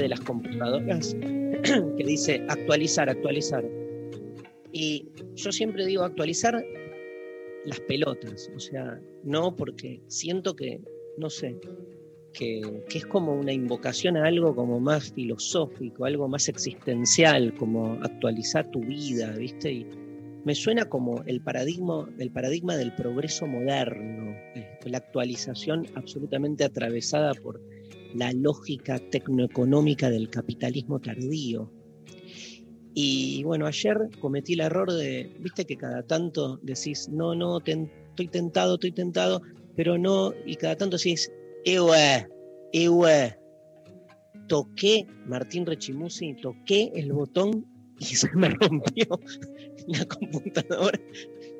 de las computadoras que dice actualizar, actualizar. Y yo siempre digo actualizar las pelotas, o sea, no porque siento que, no sé, que, que es como una invocación a algo como más filosófico, algo más existencial, como actualizar tu vida, ¿viste? Y me suena como el paradigma, el paradigma del progreso moderno, eh, la actualización absolutamente atravesada por la lógica tecnoeconómica del capitalismo tardío. Y bueno, ayer cometí el error de, viste que cada tanto decís, no, no, estoy tentado, estoy tentado, pero no, y cada tanto decís, ewe, ewe. Toqué, Martín Rechimusi, toqué el botón y se me rompió la computadora,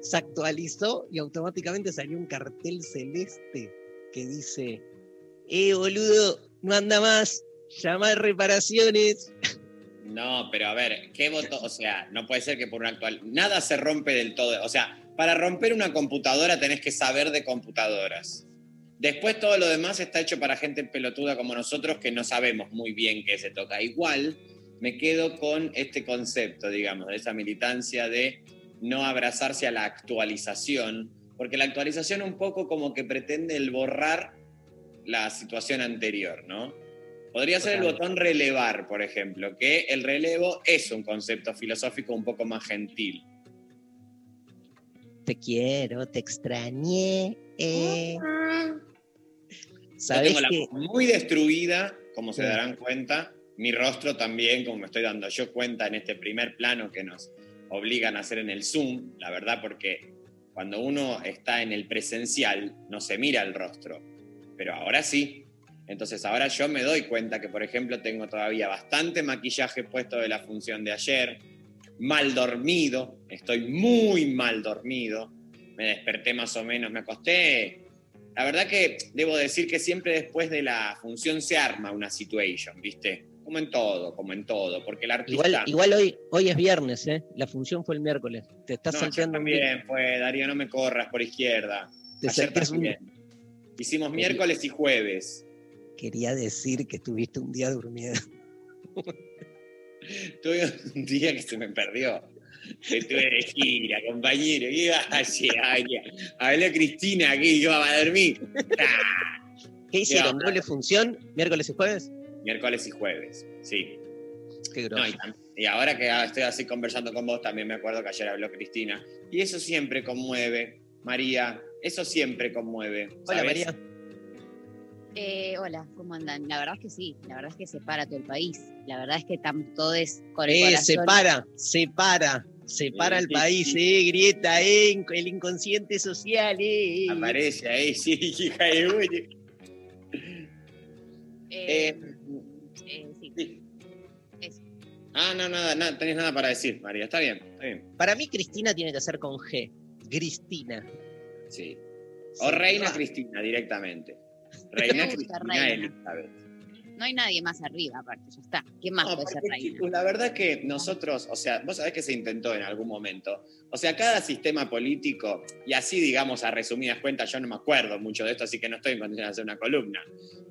se actualizó y automáticamente salió un cartel celeste que dice, eh, boludo, no anda más, llama a reparaciones. No, pero a ver, ¿qué voto? O sea, no puede ser que por una actual. Nada se rompe del todo. O sea, para romper una computadora tenés que saber de computadoras. Después todo lo demás está hecho para gente pelotuda como nosotros que no sabemos muy bien qué se toca. Igual me quedo con este concepto, digamos, de esa militancia de no abrazarse a la actualización, porque la actualización un poco como que pretende el borrar la situación anterior, ¿no? Podría ser el botón relevar, por ejemplo, que el relevo es un concepto filosófico un poco más gentil. Te quiero, te extrañé. eh. Yo ¿Sabés tengo la que muy destruida, como se darán cuenta. Mi rostro también, como me estoy dando yo cuenta en este primer plano que nos obligan a hacer en el Zoom, la verdad, porque cuando uno está en el presencial no se mira el rostro, pero ahora sí. Entonces ahora yo me doy cuenta que, por ejemplo, tengo todavía bastante maquillaje puesto de la función de ayer, mal dormido, estoy muy mal dormido, me desperté más o menos, me acosté la verdad que debo decir que siempre después de la función se arma una situation, ¿viste? Como en todo, como en todo, porque el artista... igual, igual hoy, hoy es viernes, ¿eh? La función fue el miércoles. Te estás no, salteando día. también fue, Darío, no me corras por izquierda. Te Ayer un- también. Hicimos miércoles y jueves. Quería decir que estuviste un día durmiendo. Tuve un día que se me perdió. Estuve de gira, compañero. ¿Qué iba a hacer? Ay, Hablé Cristina que iba a dormir. ¿Qué hicieron? ¿Doble función? ¿Miércoles y jueves? Miércoles y jueves, sí. Qué No, y ahora que estoy así conversando con vos, también me acuerdo que ayer habló Cristina. Y eso siempre conmueve, María. Eso siempre conmueve. Hola. María. Eh, hola, ¿cómo andan? La verdad es que sí, la verdad es que separa todo el país. La verdad es que están todos con el Eh, corazón. separa, separa, separa Sí, el sí, país, sí. eh, grieta, eh, el inconsciente social, eh. Aparece ahí, sí, hija de. Eh, Eh, eh, sí, sí. eso. Ah, no, nada, nada, tenés nada para decir, María. Está bien, está bien. Para mí Cristina tiene que ser con G. Cristina. Sí. O Sí, Reina Cristina directamente. Reina Cristina Reina. Elizabeth. No hay nadie más arriba, aparte, ya está. ¿Quién más No, puede ser reina? la verdad que nosotros, o sea, vos sabés que se intentó en algún momento. O sea, cada sistema político, y así digamos a resumidas cuentas, yo no me acuerdo mucho de esto, así que no estoy en condiciones de hacer una columna.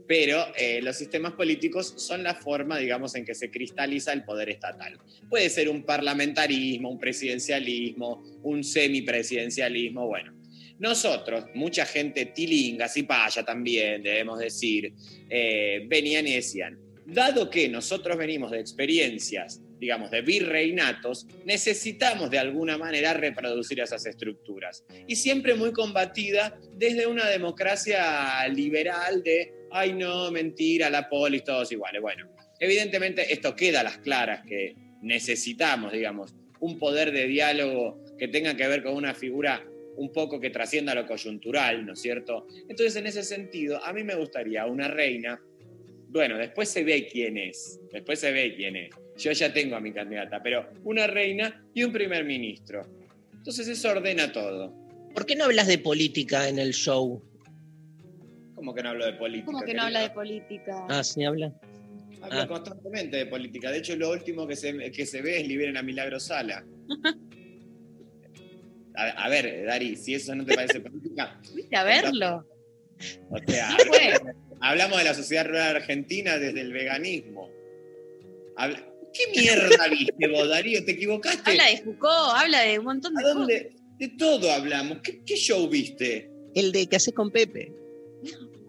Pero eh, los sistemas políticos son la forma, digamos, en que se cristaliza el poder estatal. Puede ser un parlamentarismo, un presidencialismo, un semipresidencialismo, bueno. Nosotros, mucha gente tilinga, paya también, debemos decir, eh, venían y decían, dado que nosotros venimos de experiencias, digamos, de virreinatos, necesitamos de alguna manera reproducir esas estructuras. Y siempre muy combatida desde una democracia liberal de, ay no, mentira, la polis, todos iguales. Bueno, evidentemente esto queda a las claras que necesitamos, digamos, un poder de diálogo que tenga que ver con una figura un poco que trascienda lo coyuntural, ¿no es cierto? Entonces, en ese sentido, a mí me gustaría una reina bueno, después se ve quién es, después se ve quién es. Yo ya tengo a mi candidata, pero una reina y un primer ministro. Entonces eso ordena todo. ¿Por qué no hablas de política en el show? ¿Cómo que no hablo de política? ¿Cómo que no habla de política? Ah, sí, habla. Hablo Ah. constantemente de política. De hecho, lo último que se, que se ve es liberen a Milagro Sala. A, a ver, Dari, si eso no te parece política, ¿Fuiste a verlo? o sea, fue. hablamos de la sociedad rural argentina desde el veganismo. Habla- ¿Qué mierda viste vos, Darío? ¿Te equivocaste? Habla de Foucault, habla de un montón de ¿A cosas. dónde? De todo hablamos. ¿Qué, qué show viste? El de que haces con Pepe.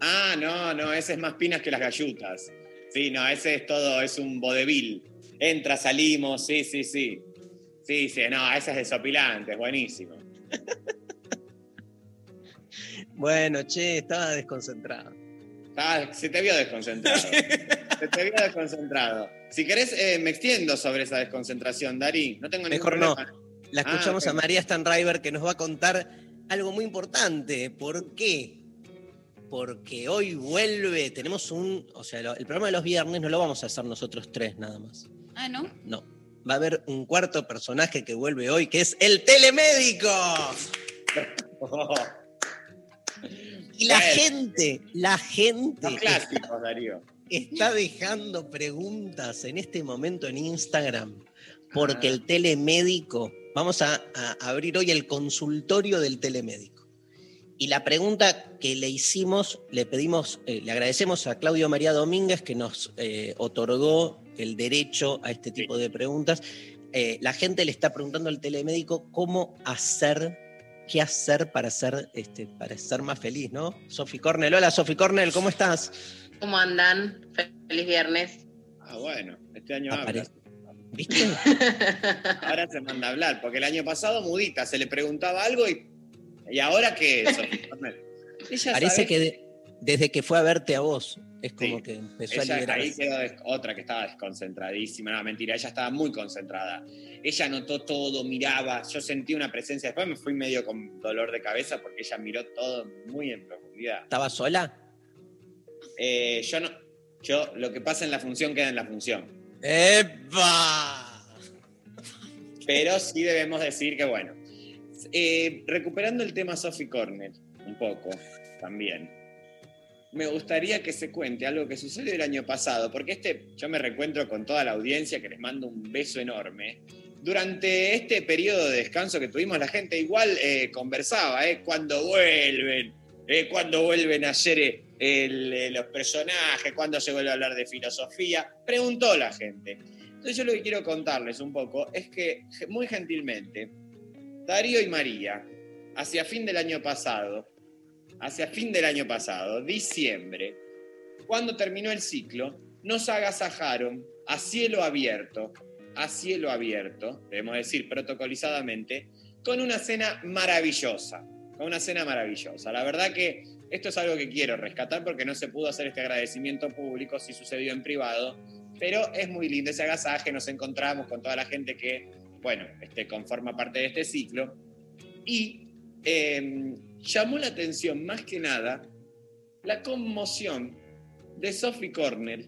Ah, no, no, ese es más pinas que las gallutas. Sí, no, ese es todo, es un vodevil. Entra, salimos, sí, sí, sí. Sí, sí, no, ese es desopilante, es buenísimo. Bueno, che, estaba desconcentrado. Ah, se te vio desconcentrado. se te vio desconcentrado. Si querés, eh, me extiendo sobre esa desconcentración, Dari. No tengo ningún Mejor no. problema. La Ah, escuchamos a María Stanriver que nos va a contar algo muy importante. ¿Por qué? Porque hoy vuelve, tenemos un, o sea, lo- el programa de los viernes no lo vamos a hacer nosotros tres nada más. Ah, ¿no? No. Va a haber un cuarto personaje que vuelve hoy, que es el telemédico. Y la Bueno. gente, la gente Los clásicos, Darío. está dejando preguntas en este momento en Instagram, porque Ah. el telemédico, vamos a, a abrir hoy el consultorio del telemédico. Y la pregunta que le hicimos, le pedimos, eh, le agradecemos a Claudio María Domínguez que nos eh, otorgó el derecho a este tipo de preguntas. Eh, la gente le está preguntando al telemédico cómo hacer, qué hacer para ser, este, para ser más feliz, ¿no? Sofi Cornel, hola Sofi Cornel, ¿cómo estás? ¿Cómo andan? Feliz viernes. Ah, bueno, este año Apare-. ¿Viste? Ahora se manda a hablar, porque el año pasado mudita, se le preguntaba algo y. ¿Y ahora qué? Sofía Cornel? Ella Parece sabe- que de- desde que fue a verte a vos, es como Sí. que empezó a Ella liberar. ahí quedó otra que estaba desconcentradísima. No, mentira, ella estaba muy concentrada. Ella notó todo, miraba. Yo sentí una presencia. Después me fui medio con dolor de cabeza porque ella miró todo muy en profundidad. ¿Estaba sola? Eh, yo no. Yo, lo que pasa en la función queda en la función. ¡Epa! Pero sí debemos decir que, bueno, eh, recuperando el tema Sophie Cornell, un poco también, me gustaría que se cuente algo que sucedió el año pasado, porque este, yo me reencuentro con toda la audiencia, que les mando un beso enorme. Durante este periodo de descanso que tuvimos, la gente igual eh, conversaba, ¿eh? Cuando vuelven, eh, cuando vuelven a hacer eh, eh, los personajes, cuando se vuelve a hablar de filosofía, preguntó la gente. Entonces yo lo que quiero contarles un poco es que muy gentilmente Darío y María, hacia fin del año pasado, hacia fin del año pasado, diciembre, cuando terminó el ciclo, nos agasajaron a cielo abierto, a cielo abierto, debemos decir protocolizadamente, con una cena maravillosa, con una cena maravillosa. La verdad que esto es algo que quiero rescatar porque no se pudo hacer este agradecimiento público, si sucedió en privado, pero es muy lindo ese agasaje, nos encontramos con toda la gente que, bueno, este, conforma parte de este ciclo, y eh, llamó la atención más que nada la conmoción de Sophie Cornell.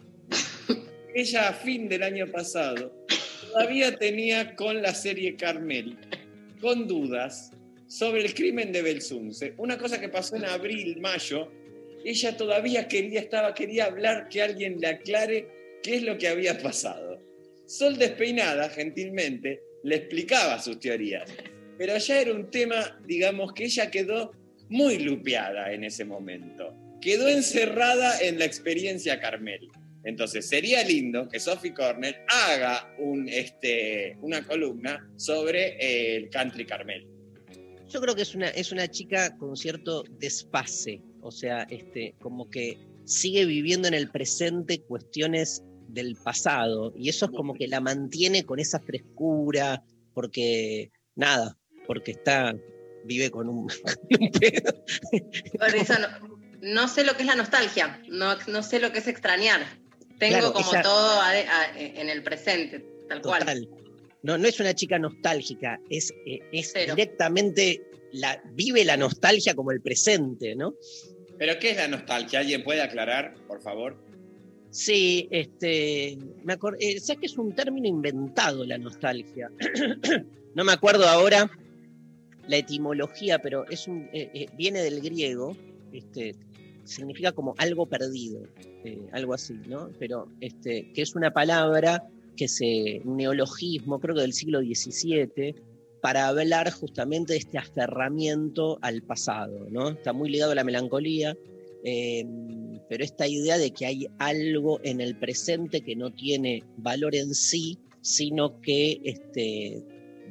Ella a fin del año pasado todavía tenía con la serie Carmel, con dudas sobre el crimen de Belsunce, una cosa que pasó en abril, mayo, ella todavía quería, estaba, quería hablar, que alguien le aclare qué es lo que había pasado. Sol despeinada, gentilmente, le explicaba sus teorías, pero ya era un tema, digamos, que ella quedó muy lupeada en ese momento. Quedó encerrada en la experiencia Carmel. Entonces sería lindo que Sophie Cornell haga un, este, una columna sobre el country Carmel. Yo creo que es una, es una chica con cierto desfase, o sea, este, como que sigue viviendo en el presente cuestiones del pasado. Y eso es como que la mantiene con esa frescura, porque nada, porque está, vive con un, un pedo. Por eso no, no sé lo que es la nostalgia, no, no sé lo que es extrañar. Tengo Claro, como todo a- a- en el presente, tal cual. Total. No, no es una chica nostálgica, es, eh, es directamente, la, vive la nostalgia como el presente, ¿no? ¿Pero qué es la nostalgia? ¿Alguien puede aclarar, por favor? Sí, este, me acor- eh, ¿sabes que es un término inventado la nostalgia? no me acuerdo ahora la etimología, pero es eh, eh, viene del griego, este, significa como algo perdido, eh, algo así, ¿no? Pero este, que es una palabra que se, un neologismo, creo que del siglo XVII, para hablar justamente de este aferramiento al pasado, ¿no? Está muy ligado a la melancolía, eh, pero esta idea de que hay algo en el presente que no tiene valor en sí, sino que, este,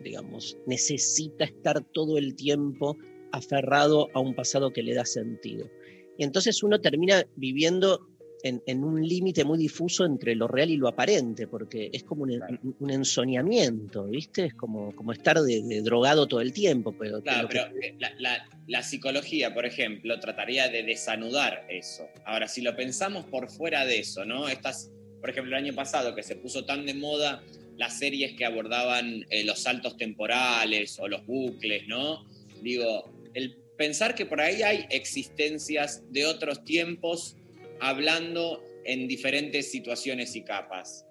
digamos, necesita estar todo el tiempo aferrado a un pasado que le da sentido. Y entonces uno termina viviendo en, en un límite muy difuso entre lo real y lo aparente, porque es como un, Claro. un ensoñamiento, ¿viste? Es como, como estar de, de drogado todo el tiempo. Pero, Claro, que- pero eh, la, la- la psicología, por ejemplo, trataría de desanudar eso. Ahora, si lo pensamos por fuera de eso, ¿no? Estas, por ejemplo, el año pasado que se puso tan de moda las series que abordaban eh, los saltos temporales o los bucles, ¿no? Digo, el pensar que por ahí hay existencias de otros tiempos hablando en diferentes situaciones y capas.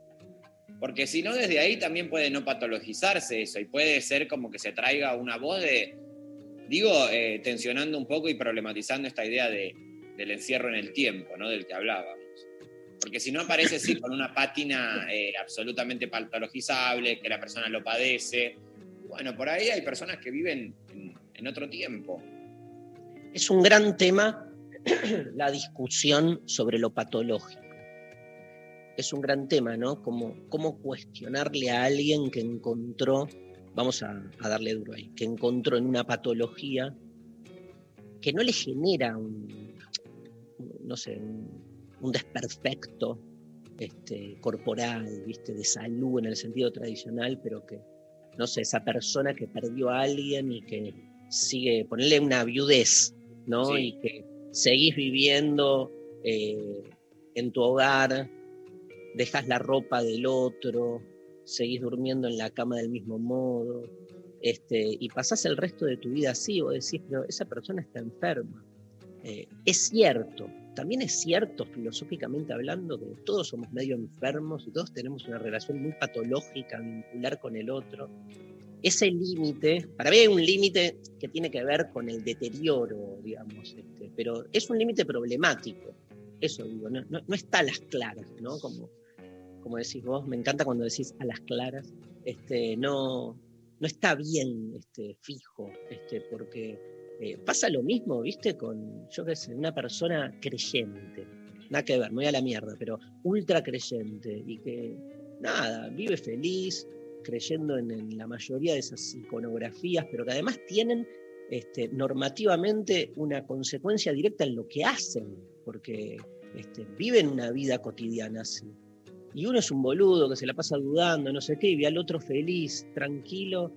Porque si no, desde ahí también puede no patologizarse eso y puede ser como que se traiga una voz de, digo, eh, tensionando un poco y problematizando esta idea de, del encierro en el tiempo, ¿no? Del que hablábamos. Porque si no aparece así con una pátina eh, absolutamente patologizable, que la persona lo padece, bueno, por ahí hay personas que viven en, en otro tiempo. es un gran tema la discusión sobre lo patológico. Es un gran tema, ¿no? Como, cómo cuestionarle a alguien que encontró, vamos a, a darle duro ahí, que encontró en una patología que no le genera un, no sé, un, un desperfecto este, corporal, ¿viste? de salud en el sentido tradicional, pero que, no sé, esa persona que perdió a alguien y que sigue, ponerle una viudez, ¿no? Sí. Y que seguís viviendo eh, en tu hogar, dejas la ropa del otro, seguís durmiendo en la cama del mismo modo, este, y pasás el resto de tu vida así, o decís, pero esa persona está enferma. Eh, es cierto, también es cierto filosóficamente hablando que todos somos medio enfermos y todos tenemos una relación muy patológica, vincular con el otro. Ese límite, para mí hay un límite que tiene que ver con el deterioro, digamos, este, pero es un límite problemático, eso digo, no, no, no está a las claras, ¿no? Como, como decís vos, me encanta cuando decís a las claras, este, no, no está bien este, fijo, este, porque eh, pasa lo mismo, ¿viste? Con, yo qué sé, una persona creyente, nada que ver, me voy a la mierda, pero ultra creyente y que, nada, vive feliz, creyendo en, en la mayoría de esas iconografías, pero que además tienen este, normativamente una consecuencia directa en lo que hacen, porque este, viven una vida cotidiana así. Y uno es un boludo que se la pasa dudando, no sé qué, y ve al otro feliz, tranquilo.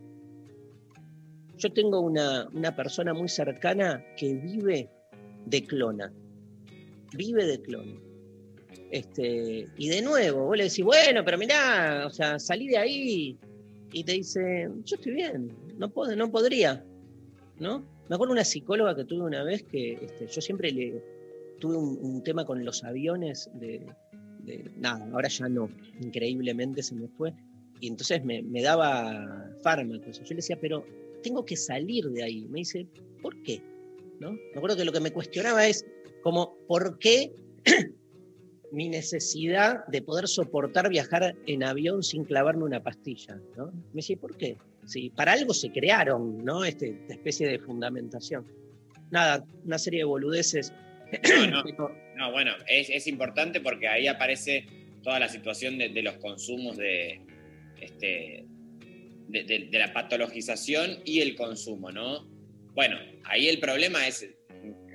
Yo tengo una, una persona muy cercana que vive de clona. Vive de clona. Este, y de nuevo, vos le decís, bueno, pero mirá, o sea, salí de ahí. Y te dice, yo estoy bien, no, puedo, no podría. ¿No? Me acuerdo una psicóloga que tuve una vez que este, yo siempre le tuve un, un tema con los aviones de, de, nada, ahora ya no, increíblemente se me fue. Y entonces me, me daba fármacos. Yo le decía, pero tengo que salir de ahí. Me dice, ¿por qué? ¿No? Me acuerdo que lo que me cuestionaba es como, ¿por qué mi necesidad de poder soportar viajar en avión sin clavarme una pastilla? ¿no? Me decía, ¿por qué? Sí, para algo se crearon, ¿no? Este, esta especie de fundamentación. Nada, una serie de boludeces. No, no, no bueno, es, es, importante porque ahí aparece toda la situación de, de los consumos de, este, de, de, de, la patologización y el consumo, ¿no? Bueno, ahí el problema es,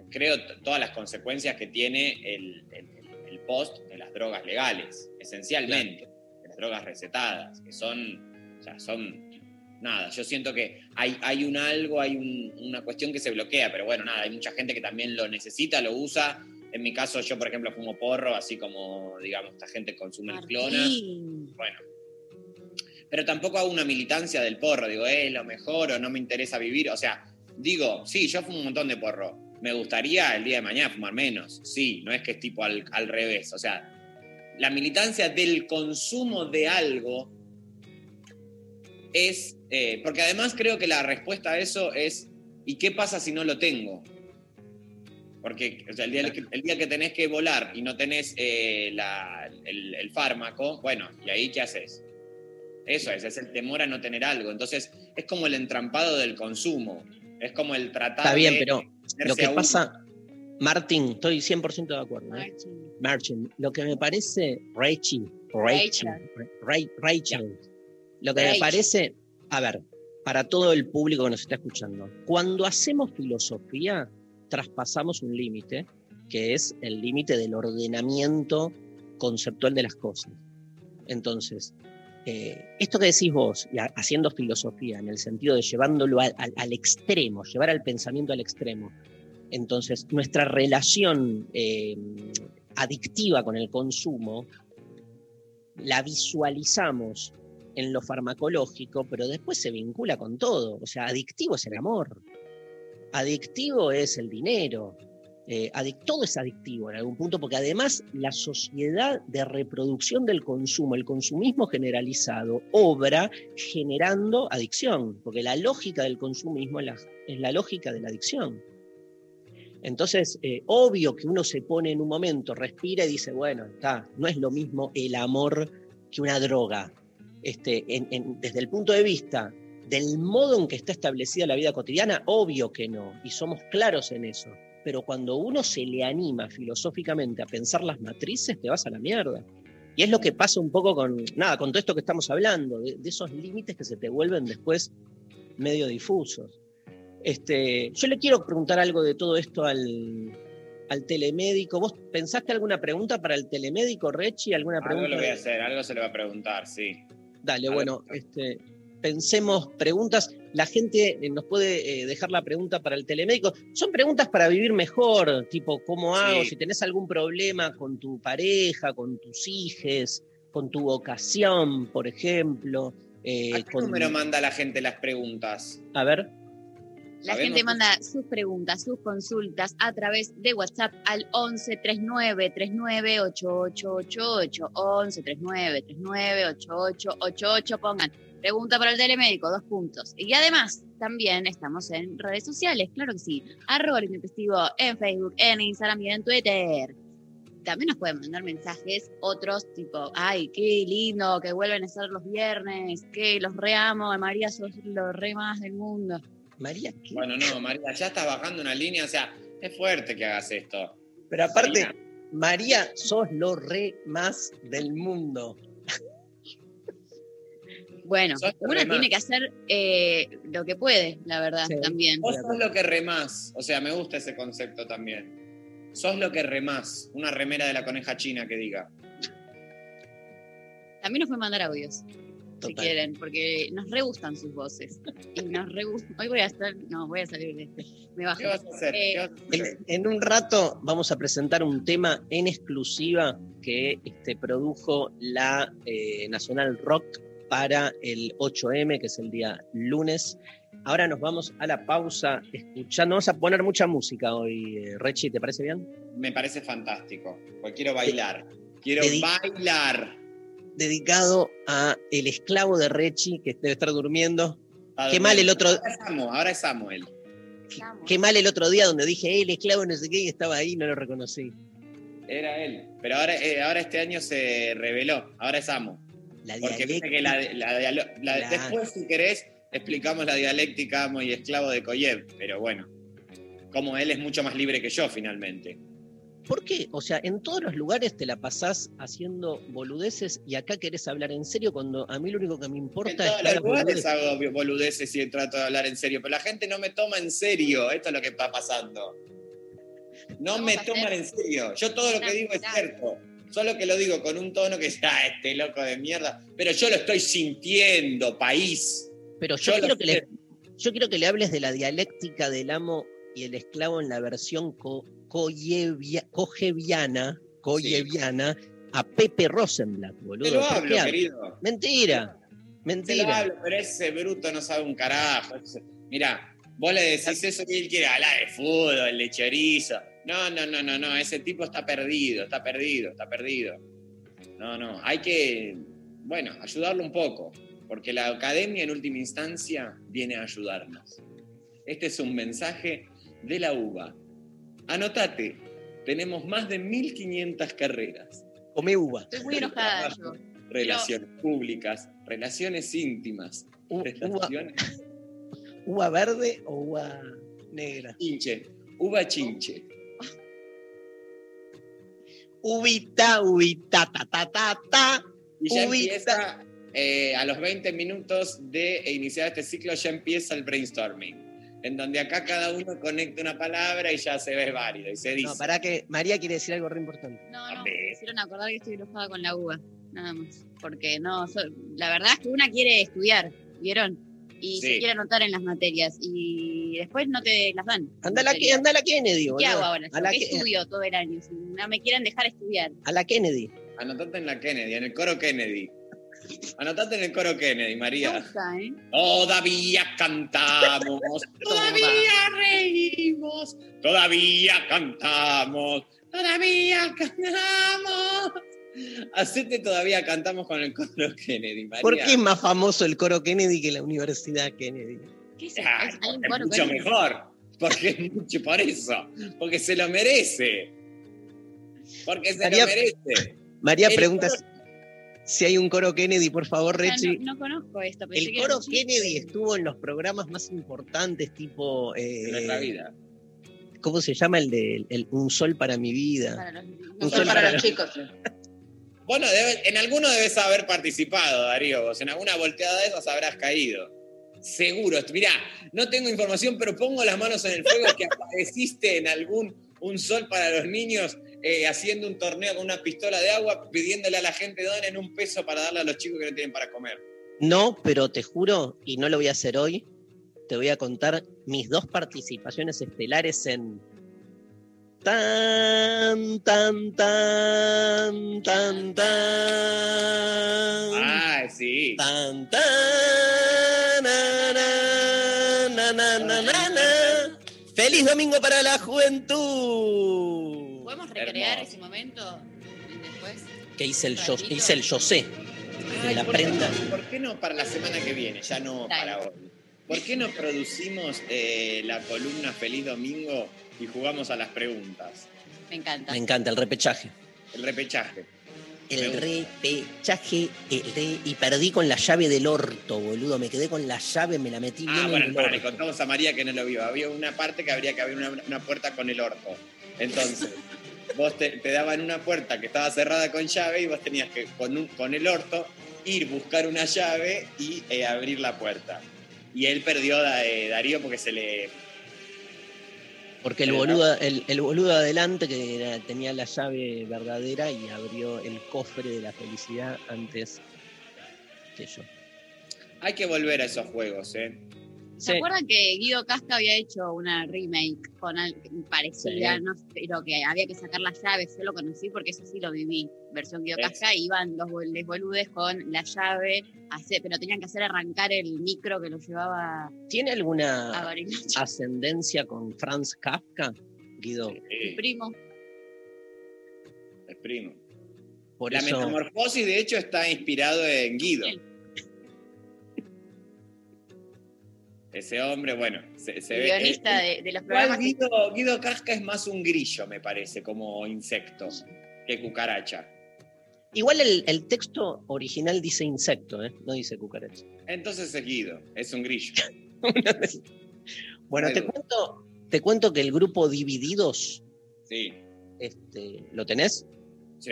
creo, todas las consecuencias que tiene el, el, el post de las drogas legales, esencialmente, de las drogas recetadas, que son, o sea, son nada, yo siento que hay, hay un algo, hay un- una cuestión que se bloquea, pero bueno, nada, hay mucha gente que también lo necesita, lo usa. En mi caso, yo, por ejemplo, fumo porro, así como, digamos, esta gente consume el clona. Bueno. Pero tampoco hago una militancia del porro, digo, es lo mejor o no me interesa vivir. O sea, digo, sí, yo fumo un montón de porro. Me gustaría el día de mañana fumar menos. Sí, no es que es tipo al, al revés. O sea, la militancia del consumo de algo es. eh, porque además creo que la respuesta a eso es: ¿y qué pasa si no lo tengo? Porque el, día que, el día que tenés que volar y no tenés eh, el, el fármaco, bueno, ¿y ahí qué haces? Eso es, es el temor a no tener algo. Entonces, es como el entrampado del consumo. Es como el tratar Está bien, de pero lo que pasa, Martín, estoy 100% de acuerdo. ¿eh? Martín. Martin, lo que me parece, Rachel, Rachel, Ra- Rachel, lo que me Rachel. parece, a ver, para todo el público que nos está escuchando, cuando hacemos filosofía, traspasamos un límite, que es el límite del ordenamiento conceptual de las cosas. Entonces, eh, esto que decís vos, haciendo filosofía, en el sentido de llevándolo al extremo, llevar al pensamiento al extremo, entonces, nuestra relación eh, adictiva con el consumo la visualizamos en lo farmacológico, pero después se vincula con todo. O sea, adictivo es el amor, adictivo es el dinero, eh, todo es adictivo en algún punto, porque además la sociedad de reproducción del consumo, el consumismo generalizado, obra generando adicción, porque la lógica del consumismo es la, lógica de la adicción. Entonces, eh, obvio que uno se pone en un momento, respira y dice, bueno, está, no es lo mismo el amor que una droga. Este, desde el punto de vista del modo en que está establecida la vida cotidiana, obvio que no, y somos claros en eso. Pero cuando uno se le anima filosóficamente a pensar las matrices, te vas a la mierda. Y es lo que pasa un poco con, nada, con todo esto que estamos hablando, de, de esos límites que se te vuelven después medio difusos. Este, yo le quiero preguntar algo de todo esto al, al telemédico. ¿Vos pensaste alguna pregunta para el telemédico, Rechi? ¿Alguna Algo pregunta? lo voy a hacer, algo se le va a preguntar, sí. Dale, Algo. bueno, este, pensemos preguntas. La gente eh, nos puede eh, dejar la pregunta para el telemédico. Son preguntas para vivir mejor, tipo, ¿cómo hago? Sí. Si tenés algún problema con tu pareja, con tus hijos, con tu vocación, por ejemplo. eh, ¿A qué con- número manda la gente las preguntas? A ver, La Sabemos gente manda sus preguntas, sus consultas a través de WhatsApp al 11 39 39 8888. 11 39 39 8888. Pongan pregunta para el telemédico, dos puntos. Y además, también estamos en redes sociales, claro que sí. Arroba el intempestivo en Facebook, en Instagram y en Twitter. También nos pueden mandar mensajes otros tipo, ay, qué lindo que vuelven a ser los viernes, que los reamo, María, sos lo re más del mundo. María, ¿qué? Bueno, no, María, ya estás bajando una línea, o sea, es fuerte que hagas esto. Pero aparte, María. María, sos lo re más del mundo. Bueno, uno más. tiene que hacer eh, lo que puede, la verdad, Sí. también. Vos sos lo que remás, o sea, me gusta ese concepto también. Sos lo que remás, una remera de la coneja china que diga. También nos pueden mandar audios, si quieren, porque nos re gustan sus voces. Y nos re gustan. Hoy voy a estar, no, voy a salir de este. Me bajo. ¿Qué vas a hacer? Eh, ¿Qué vas a En, hacer? en un rato vamos a presentar un tema en exclusiva que este, produjo la eh, Nacional Rock para el 8M, que es el día lunes. Ahora nos vamos a la pausa escuchando. Vamos a poner mucha música hoy, eh, Rechi, ¿te parece bien? Me parece fantástico, porque quiero bailar. Quiero bailar. Dedicado a el esclavo de Rechi, que debe estar durmiendo. Está Qué mal el otro- Ahora es Amo, ahora es Samuel. Estamos. Qué mal el otro día donde dije, "Eh, el esclavo no sé qué, y estaba ahí y no lo reconocí. Era él. Pero ahora, eh, ahora este año se reveló. Ahora es Amo. La Porque viste que la, la dialo- la- Claro. después, si querés, explicamos la dialéctica amo y esclavo de Koyev. Pero bueno, como él es mucho más libre que yo, finalmente. ¿Por qué? O sea, en todos los lugares te la pasás haciendo boludeces y acá querés hablar en serio cuando a mí lo único que me En importa es todos los lugares boludeces. hago boludeces y trato de hablar en serio, pero la gente no me toma en serio. Esto es lo que está pasando. No Vamos me toman en serio. Yo todo lo que digo es cierto. Solo que lo digo con un tono que sea este loco de mierda. Pero yo lo estoy sintiendo, país. Pero yo, quiero que le, sé. yo quiero que le hables de la dialéctica del amo y el esclavo en la versión co- coyevia- coyeviana a Pepe Rosenblatt, boludo. Te lo ¿Por hablo, querido. Mentira, Te lo mentira. hablo, pero ese bruto no sabe un carajo. Mirá, vos le decís eso y él quiere hablar de fútbol, de chorizo. No, no, no, no, no. Ese tipo está perdido, está perdido, está perdido. No, no. Hay que, bueno, ayudarlo un poco. Porque la academia en última instancia viene a ayudarnos. Este es un mensaje de la UBA. Anotate, tenemos más de 1500 carreras. Come uva. Estoy muy enojada yo. Relaciones públicas, relaciones íntimas, U- uva, relaciones uva verde o uva negra. chinche, uva chinche. Uvita, uvita, ta, ta, ta, ta. Y ya Ubita. empieza, eh, a los 20 minutos de iniciar este ciclo, ya empieza el brainstorming. En donde acá cada uno conecta una palabra y ya se ve válido y se dice. No, para que María quiere decir algo re importante. No, no, me hicieron acordar que estoy enojada con la uva, nada más. Porque no, so- la verdad es que una quiere estudiar, ¿vieron? Y se Sí. quiere anotar en las materias y después no te las dan. Anda a la, anda la Kennedy, ¿Qué boludo. hago ahora? A la, ¿Qué Ke- estudio todo el año? Si no me quieren dejar estudiar. a la Kennedy. Anotate en la Kennedy, en el coro Kennedy. Anotate en el coro Kennedy, María. gusta, ¿eh? Todavía cantamos, todavía reímos, todavía cantamos, todavía cantamos. Hacete todavía cantamos con el coro Kennedy, María. ¿Por qué es más famoso el coro Kennedy que la Universidad Kennedy? ¿Qué es Ah, eso? Hay un es coro mucho mejor. Porque es mucho por eso. Porque se lo merece. Porque se María- lo merece. María El pregunta coro- si- si hay un coro Kennedy, por favor, Rechi. no, no conozco esto. pensé El coro. Kennedy estuvo en los programas más importantes, tipo. eh, En nuestra vida. ¿Cómo se llama el de el- Un Sol para mi vida? Para los, Un sol para- los chicos. Bueno, en alguno debes haber participado, Darío. En alguna volteada de esas habrás caído. Seguro. Mirá, no tengo información, pero pongo las manos en el fuego que apareciste en algún un sol para los niños eh, haciendo un torneo con una pistola de agua, pidiéndole a la gente donen un peso para darle a los chicos que no tienen para comer. No, pero te juro, y no lo voy a hacer hoy, te voy a contar mis dos participaciones estelares en. Tan, tan, tan, tan, tan. Ah, sí. Tan, tan, na, na, na, na, na, na, na. ¡Feliz domingo para la juventud! ¿Podemos recrear Hermoso. ese momento después? Que hice el, yo, hice el yo sé. la ¿por qué prenda. no- ¿Por qué no para la semana que viene? Ya no Dale. para hoy. ¿Por qué no producimos eh, la columna Feliz Domingo y jugamos a las preguntas? Me encanta. Me encanta el repechaje. El repechaje. El repechaje, el re- y perdí con la llave del orto, boludo. Me quedé con la llave, me la metí bien Ah, en bueno, el para, le contamos a María que no lo vio. Había una parte que habría que abrir una, una puerta con el orto. Entonces, vos te, te daban una puerta que estaba cerrada con llave y vos tenías que, con, un- con el orto, ir, buscar una llave y eh, abrir la puerta. Y él perdió eh, Darío porque se le. Porque el Pero- boludo, el, el boludo adelante que era- tenía la llave verdadera y abrió el cofre de la felicidad antes que yo. Hay que volver a esos juegos, ¿eh? ¿Se acuerdan que Guido Casca había hecho una remake con parecida, Sí. no pero que había que sacar las llaves? Yo lo conocí porque eso sí lo viví. Versión Guido. Casca, iban les boludes con la llave, pero tenían que hacer arrancar el micro que lo llevaba ¿Tiene a alguna ascendencia con Franz Kafka, Guido? Mi Sí, primo. es primo. Por La eso, metamorfosis, de hecho, está inspirado en Guido. Sí. Ese hombre, bueno, se, se ve. guionista eh, de, de los igual programas. Guido, Guido Casca es más un grillo, me parece, como insecto, que cucaracha. igual el, el texto original dice insecto, ¿eh? no dice cucaracha. Entonces es Guido, es un grillo. bueno, te cuento, te cuento que el grupo Divididos, Sí. este, ¿lo tenés? Sí.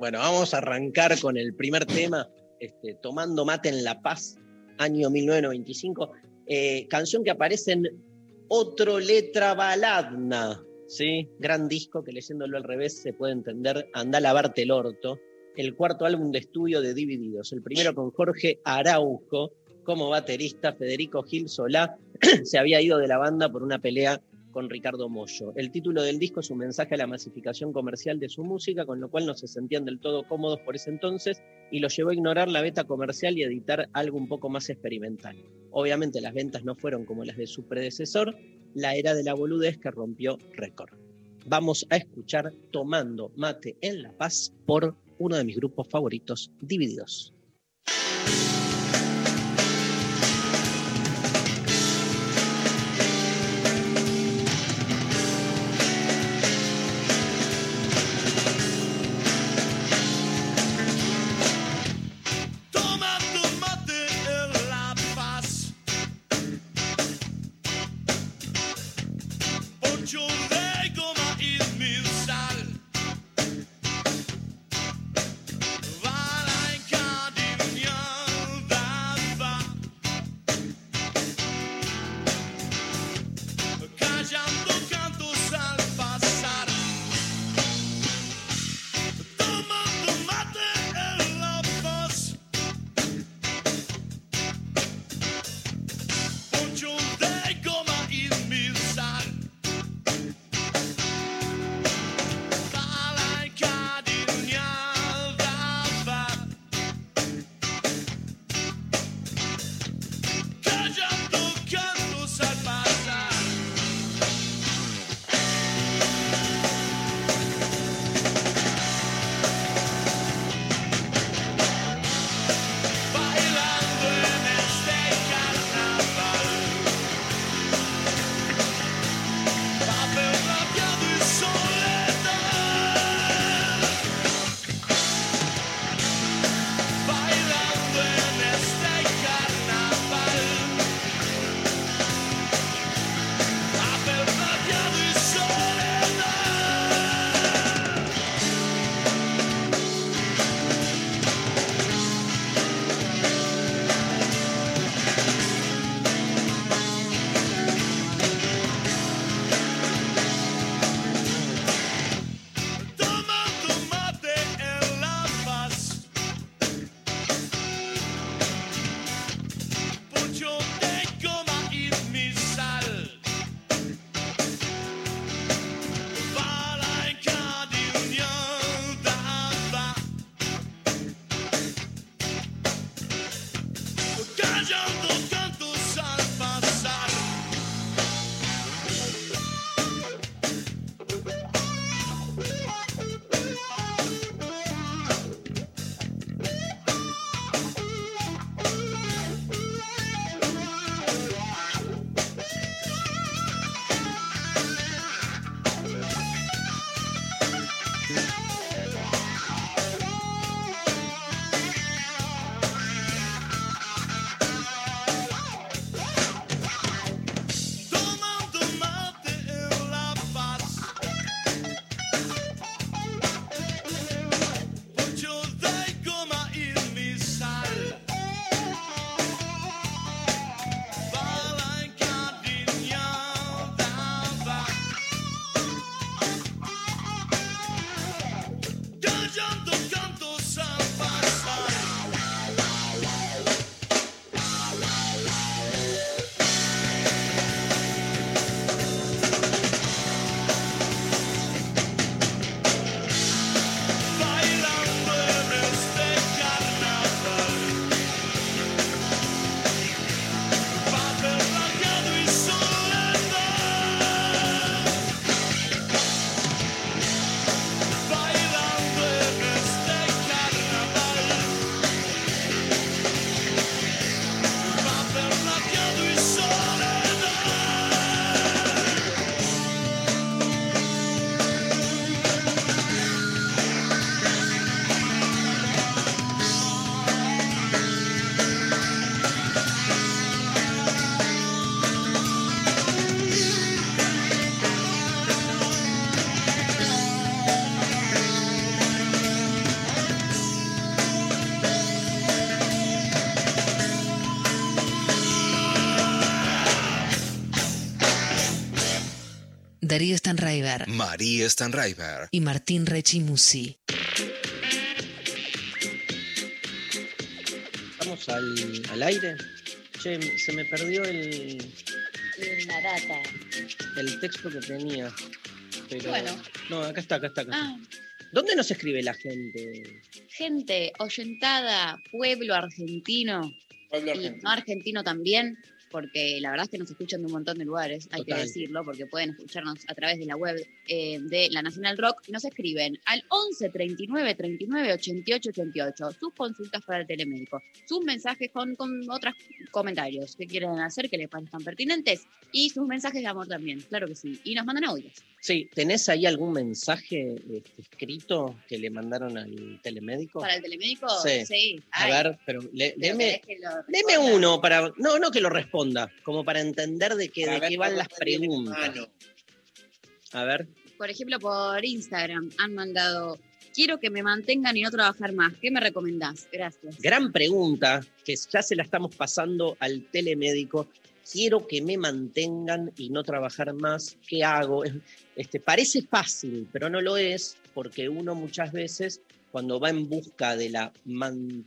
Bueno, vamos a arrancar con el primer tema, este, Tomando Mate en La Paz, año 1995, eh, canción que aparece en Otro Letra Baladna, ¿sí? Gran disco que leyéndolo al revés se puede entender. Anda a lavarte el orto. El cuarto álbum de estudio de Divididos. El primero con Jorge Araujo como baterista. Federico Gil Solá se había ido de la banda por una pelea con Ricardo Mollo. El título del disco es un mensaje a la masificación comercial de su música, con lo cual no se sentían del todo cómodos por ese entonces y los llevó a ignorar la beta comercial y editar algo un poco más experimental. Obviamente las ventas no fueron como las de su predecesor, la era de la boludez que rompió récord. Vamos a escuchar Tomando Mate en La Paz por uno de mis grupos favoritos, Divididos. Stanraiver María Stanraiver. y Martín Rechimusi. ¿Estamos al, al aire? Che, se me perdió el, La data. el texto que tenía. Pero, Bueno. No, acá está, acá está, acá está. Ah, ¿Dónde nos escribe la gente? gente oyentada, pueblo argentino Pueblo y argentino. no argentino también, porque la verdad es que nos escuchan de un montón de lugares, hay Total. que decirlo, porque pueden escucharnos a través de la web eh, de la Nacional Rock nos escriben al 11 39 39 88 88 sus consultas para el telemédico, sus mensajes con, con otros comentarios que quieren hacer que les parezcan pertinentes y sus mensajes de amor también, claro que sí, y nos mandan audios. Sí, ¿tenés ahí algún mensaje este, escrito que le mandaron al telemédico? ¿Para el telemédico? Sí. A Ay, ver, pero le- pero deme, que uno para. No, no que lo responda, como para entender de qué, Para de ver qué van las preguntas. A ver. por ejemplo, por Instagram han mandado, quiero que me mantengan y no trabajar más. ¿Qué me recomendás? Gracias. Gran pregunta, que ya se la estamos pasando al telemédico. Quiero que me mantengan y no trabajar más. ¿Qué hago? Es- Este, parece fácil, pero no lo es, porque uno muchas veces, cuando va en busca de la mantunción,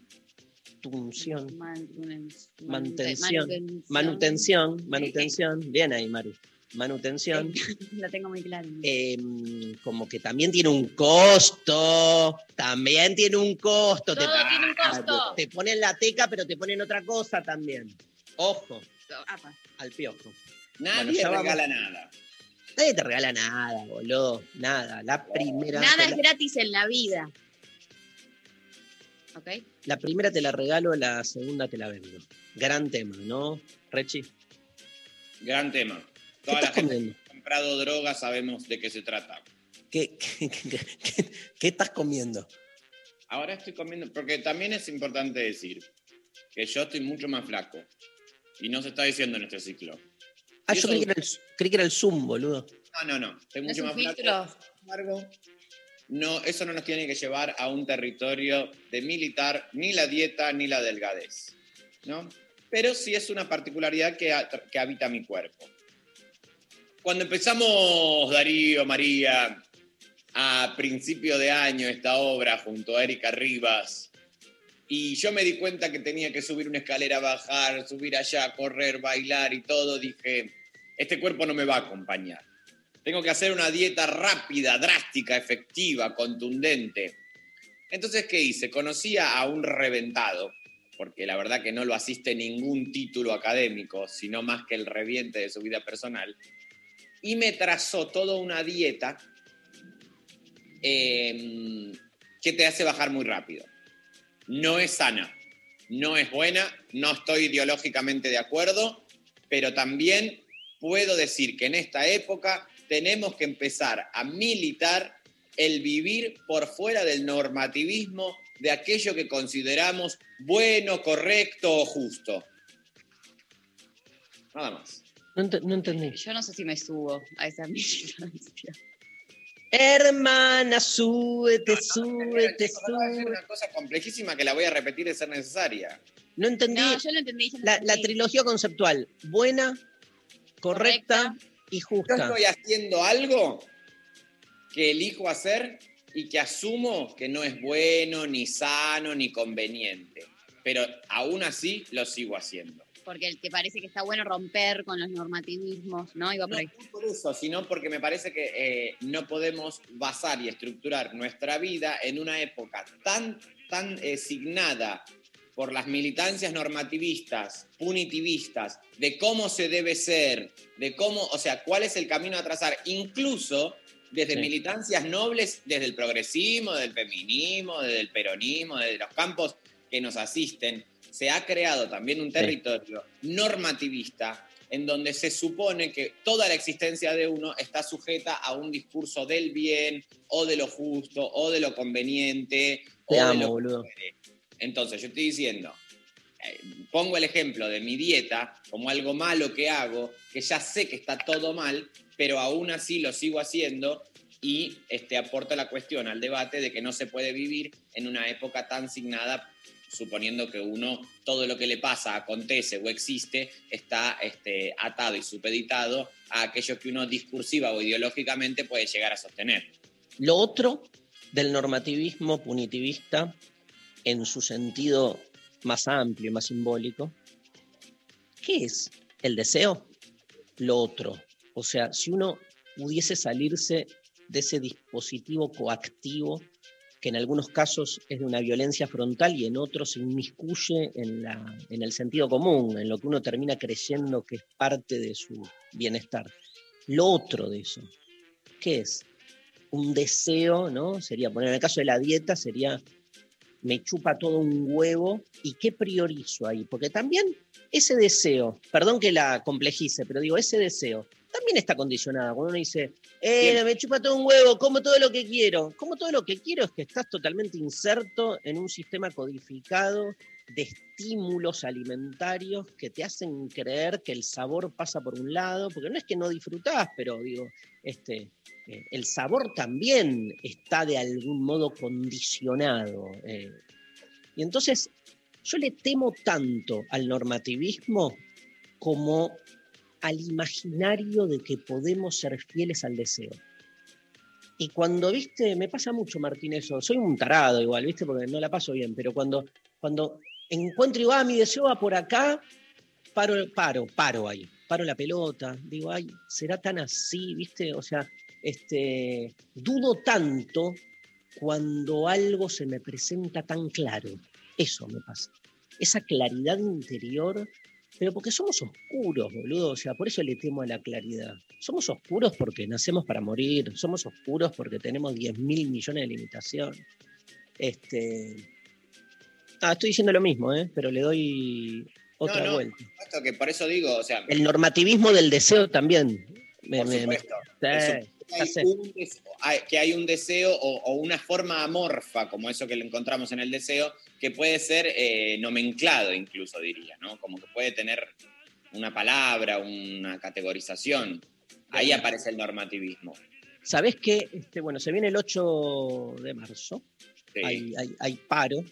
Mantención. manutención. manutención, bien ahí, Maru, manutención, La tengo muy clara. eh, como que también tiene un costo, también tiene un costo. Todo tiene un costo. Te ponen la teca, pero te ponen otra cosa también. Ojo, Apa. al piojo. Nadie Bueno, vamos. regala nada. Nadie te regala nada, boludo. Nada. La primera. Nada es la, gratis en la vida. ¿Ok? la primera te la regalo, la segunda te la vendo. Gran tema, ¿no, Rechi? Gran tema. ¿Qué Toda la estás gente comiendo? que ha comprado droga sabemos de qué se trata. ¿Qué, qué, qué- qué- qué estás comiendo? Ahora estoy comiendo, porque también es importante decir que yo estoy mucho más flaco. Y no se está diciendo en este ciclo. Ah, Y yo creí que, era el, creí que era el Zoom, boludo. No, no, no. Estoy ¿No es mucho más flaco. no, eso no nos tiene que llevar a un territorio de militar ni la dieta ni la delgadez. ¿no? Pero sí es una particularidad que, que habita mi cuerpo. Cuando empezamos, Darío, María, a principio de año esta obra junto a Erika Rivas, y yo me di cuenta que tenía que subir una escalera, bajar, subir allá, correr, bailar y todo, dije, este cuerpo no me va a acompañar. Tengo que hacer una dieta rápida, drástica, efectiva, contundente. Entonces, ¿qué hice? Conocía a un reventado, porque la verdad que no lo asiste ningún título académico, sino más que el reviente de su vida personal, y me trazó toda una dieta eh, que te hace bajar muy rápido. No es sana, no es buena, no estoy ideológicamente de acuerdo, pero también puedo decir que en esta época tenemos que empezar a militar el vivir por fuera del normativismo de aquello que consideramos bueno, correcto o justo. Nada más. No, ent- no entendí. Yo no sé si me subo a esa militancia. Hermana, súbete, súbete, acabo de hacer súbete. una cosa complejísima que la voy a repetir de ser necesaria. No entendí No, yo lo entendí. yo lo la, trilogía conceptual. Buena, correcta, y Yo justa. estoy haciendo algo que elijo hacer y que asumo que no es bueno, ni sano, ni conveniente. Pero aún así lo sigo haciendo. Porque te parece que está bueno romper con los normativismos, ¿no? Iba por No, ahí. no por eso, sino porque me parece que eh, no podemos basar y estructurar nuestra vida en una época tan, tan eh, signada por las militancias normativistas, punitivistas, de cómo se debe ser, de cómo, o sea, cuál es el camino a trazar, incluso desde Sí. militancias nobles, desde el progresismo, del feminismo, desde el peronismo, desde los campos que nos asisten, se ha creado también un territorio normativista en donde se supone que toda la existencia de uno está sujeta a un discurso del bien o de lo justo o de lo conveniente. o Te de amo, lo- boludo. Entonces, yo estoy diciendo, eh, pongo el ejemplo de mi dieta como algo malo que hago, que ya sé que está todo mal, pero aún así lo sigo haciendo y este, aporto la cuestión al debate de que no se puede vivir en una época tan signada suponiendo que uno, todo lo que le pasa, acontece o existe, está este, atado y supeditado a aquello que uno discursiva o ideológicamente puede llegar a sostener. Lo otro del normativismo punitivista, en su sentido más amplio y más simbólico, ¿qué es el deseo? Lo otro. O sea, si uno pudiese salirse de ese dispositivo coactivo que en algunos casos es de una violencia frontal y en otros se inmiscuye en, la, en el sentido común, en lo que uno termina creyendo que es parte de su bienestar. Lo otro de eso, ¿qué es? Un deseo, ¿no? Sería, poner en el caso de la dieta, sería me chupa todo un huevo y qué priorizo ahí, porque también ese deseo, perdón que la complejice, pero digo, ese deseo también está condicionado. Cuando uno dice, eh, me chupa todo un huevo, como todo lo que quiero. Como todo lo que quiero es que estás totalmente inserto en un sistema codificado de estímulos alimentarios que te hacen creer que el sabor pasa por un lado, porque no es que no disfrutás, pero digo, este, eh, el sabor también está de algún modo condicionado. eh. Y entonces yo le temo tanto al normativismo como al imaginario de que podemos ser fieles al deseo. Y cuando, viste, me pasa mucho, Martín, eso, soy un tarado igual, viste, porque no la paso bien, pero cuando, cuando encuentro y va, mi deseo va por acá, paro, paro, paro ahí, paro la pelota, digo, ay, ¿será tan así, viste? O sea, este, dudo tanto cuando algo se me presenta tan claro. Eso me pasa. Esa claridad interior, pero porque somos oscuros, boludo. O sea, por eso le temo a la claridad. Somos oscuros porque nacemos para morir. Somos oscuros porque tenemos 10 mil millones de limitaciones. Este. Ah, estoy diciendo lo mismo, ¿eh? pero le doy otra no. vuelta. Esto que por eso digo, o sea, El normativismo del deseo también. Me- por me- me- supuesto, Sí, que ya hay un des- hay- que hay un deseo o, o una forma amorfa, como eso que le encontramos en el deseo, que puede ser eh, nomenclado incluso, diría, ¿no? Como que puede tener una palabra, una categorización. Ahí aparece el normativismo. ¿Sabés qué? Este, bueno, se viene el 8 de marzo. Sí. Hay, hay- hay paro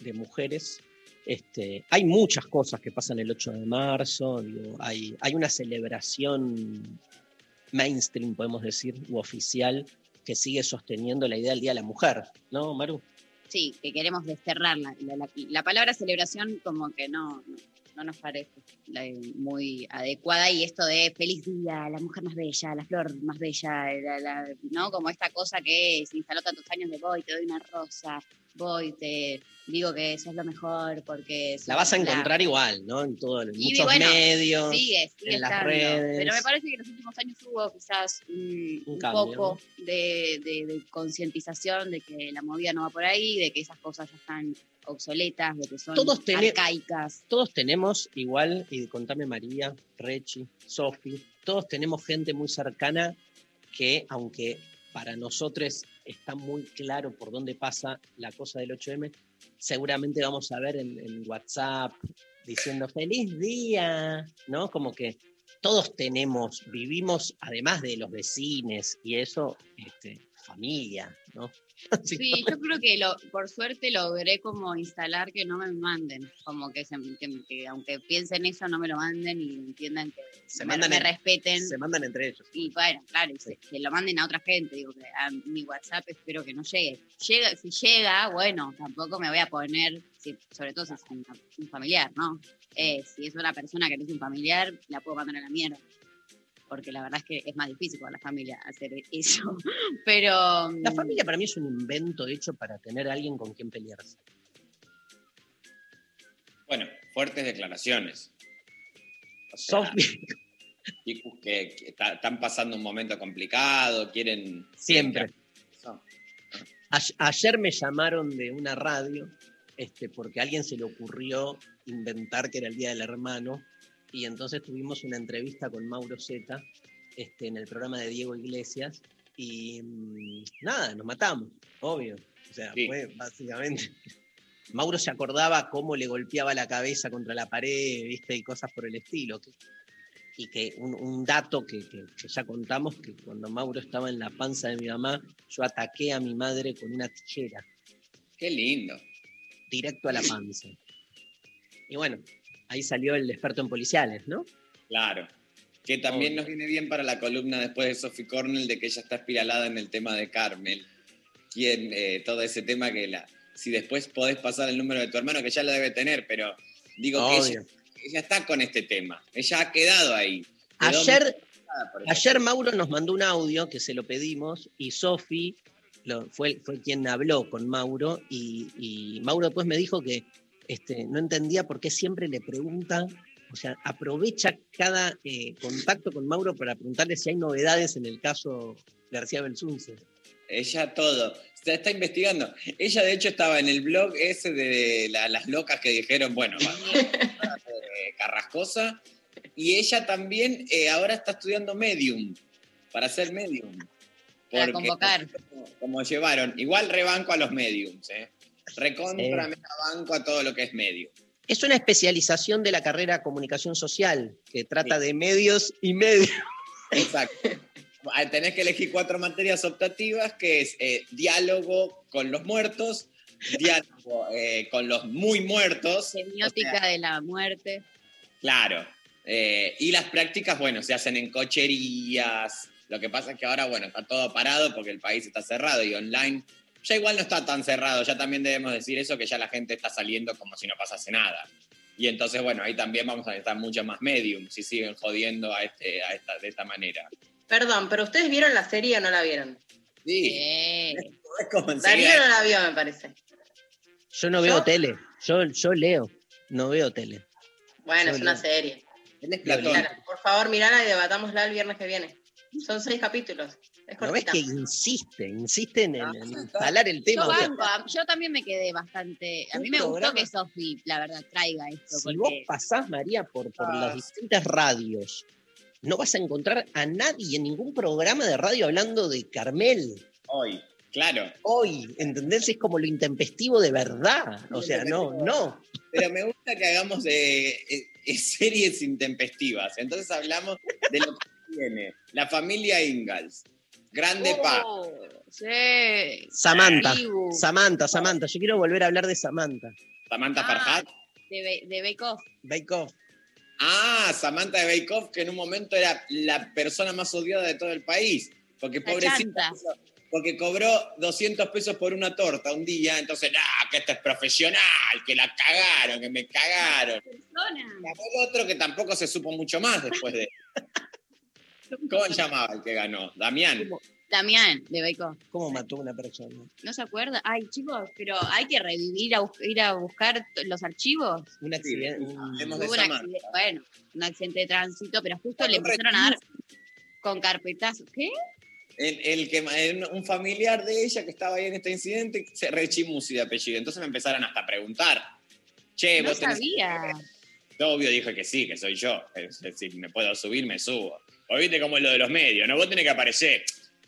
de mujeres. Este, hay muchas cosas que pasan el 8 de marzo. digo, hay, una celebración mainstream, podemos decir, u oficial, que sigue sosteniendo la idea del Día de la Mujer, ¿no, Maru? Sí, que queremos desterrarla. La, la- la palabra celebración como que no, no, no nos parece muy adecuada y esto de feliz día, la mujer más bella, la flor más bella, la- la- ¿no? Como esta cosa que se instaló tantos años de voy, te doy una rosa, voy, te digo que eso es lo mejor porque... La vas a la- encontrar igual, ¿no? En todos Y muchos bueno, medios. Sigue, sigue en las estando. redes. Pero me parece que en los últimos años hubo quizás un, Un un cambio, poco de, de- de concientización de que la movida no va por ahí, de que esas cosas ya están obsoletas, de que son Todos arcaicas. todos tenemos igual, y contame María, Rechi, Sofi, todos tenemos gente muy cercana que, aunque para nosotros está muy claro por dónde pasa la cosa del 8M, seguramente vamos a ver en, WhatsApp diciendo feliz día, ¿no? Como que todos tenemos, vivimos, además de los vecinos y eso, este, familia, ¿no? Así Sí, yo creo que lo, por suerte logré como instalar que no me manden, como que, se- que- que aunque piensen eso no me lo manden y entiendan que Se me, mandan me en- respeten. se mandan entre ellos. Y bueno, claro, que lo manden a otra gente, digo, que a mi WhatsApp espero que no llegue. Llega, si llega, bueno, tampoco me voy a poner, si- sobre todo si es un, un familiar, ¿no? Eh, si es una persona que no es un familiar, la puedo mandar a la mierda. Porque la verdad es que es más difícil con la familia hacer eso. Pero. La mm, familia para mí es un invento hecho para tener a alguien con quien pelearse. Bueno, fuertes declaraciones. O sea, chicos que, que ta- están pasando un momento complicado, quieren... Siempre. Ayer me llamaron de una radio este, porque a alguien se le ocurrió inventar que era el Día del Hermano y entonces tuvimos una entrevista con Mauro Zeta este, en el programa de Diego Iglesias y mm, nada, nos matamos, obvio. O sea, Sí. fue básicamente... Mauro se acordaba cómo le golpeaba la cabeza contra la pared, ¿viste? Y cosas por el estilo. y que un, un dato que, que- que ya contamos, que cuando Mauro estaba en la panza de mi mamá, yo ataqué a mi madre con una tijera. Qué lindo. directo a la panza. Y bueno, ahí salió el experto en policiales, ¿no? Claro. Que también nos viene bien para la columna después de Sophie Cornell de que ella está espiralada en el tema de Carmel. Quien, eh, todo ese tema que la. Si después podés pasar el número de tu hermano, que ya lo debe tener, pero digo que ella, está con este tema. Ella ha quedado ahí. Ayer, ayer Mauro nos mandó un audio que se lo pedimos y Sofi fue quien habló con Mauro y, y Mauro después me dijo que este, no entendía por qué siempre le pregunta, o sea, aprovecha cada eh, contacto con Mauro para preguntarle si hay novedades en el caso García Belsunce. Ella todo. Se está investigando. Ella, de hecho, estaba en el blog ese de la- las locas que dijeron, bueno, eh, Carrascosa. Y ella también eh, ahora está estudiando Medium, para ser Medium. Para convocar. Como, como llevaron, igual rebanco a los Mediums, ¿eh? Recontra Sí. banco a todo lo que es Medium. Es una especialización de la carrera comunicación social que trata Sí. de medios y medios. Exacto. Ah, Tenés que elegir cuatro materias optativas, que es eh, diálogo con los muertos, diálogo eh, con los muy muertos, Semiótica de la muerte. Claro. Eh, y las prácticas, bueno, se hacen en cocherías. Lo que pasa es que ahora, bueno, está todo parado porque el país está cerrado y online. Ya igual no está tan cerrado, ya también debemos decir eso, que ya la gente está saliendo como si no pasase nada. Y entonces, bueno, ahí también vamos a necesitar mucho más medium si siguen jodiendo a este, a esta, de esta manera. Perdón, pero ¿ustedes vieron la serie o no la vieron? Sí, como Darío no la vio, me parece. Yo no veo ¿Yo? tele, yo, yo leo, no veo tele. Bueno, Yo es una serie. Claro, por favor, mirala y debatámosla el viernes que viene. Son seis capítulos. Es ¿No ves que insiste, insiste en, en- Ah, instalar el tema? yo, O sea, banco, a- yo también me quedé bastante. A mí me gustó que Sofi, la verdad, traiga esto. si vos pasás, María, por, por Ah. las distintas radios, no vas a encontrar a nadie en ningún programa de radio hablando de Carmel. Hoy, claro. Hoy, ¿entendés? Es como lo intempestivo de verdad. O sea, no, no. Pero me gusta que hagamos eh, eh, series intempestivas. Entonces hablamos de lo que viene. La familia Ingalls. Grande Pa. Oh, sí. Samantha. Samantha, Samantha. Yo quiero volver a hablar de Samantha. Samantha Ah. Farhat. De, de Bake Off. Bake Off. Ah, Samantha de Bake Off, que en un momento era la persona más odiada de todo el país. Porque La pobrecita. chanta. Porque cobró 200 pesos por una torta un día. Entonces, nah, que esto es profesional, que la cagaron, que me cagaron. Persona. Ganó el otro que tampoco se supo mucho más después de. ¿Cómo se llamaba el que ganó? Damián. Damián, de Off. ¿Cómo mató a una persona? ¿No se acuerda? Ay, chicos, pero hay que revivir, a bus- ir a buscar t- los archivos. Un accidente. hablemos de Hubo un accidente, bueno, un accidente de tránsito, pero justo le empezaron a dar con carpetazos. ¿Qué? El, el que, el- un familiar de ella que estaba ahí en este incidente, se rechimusi de apellido. Entonces me empezaron hasta a preguntar. Che, No vos tenés- sabía. Obvio dije que sí, que soy yo. Es decir, me puedo subir, me subo. O viste como es lo de los medios, ¿no? Vos tenés que aparecer.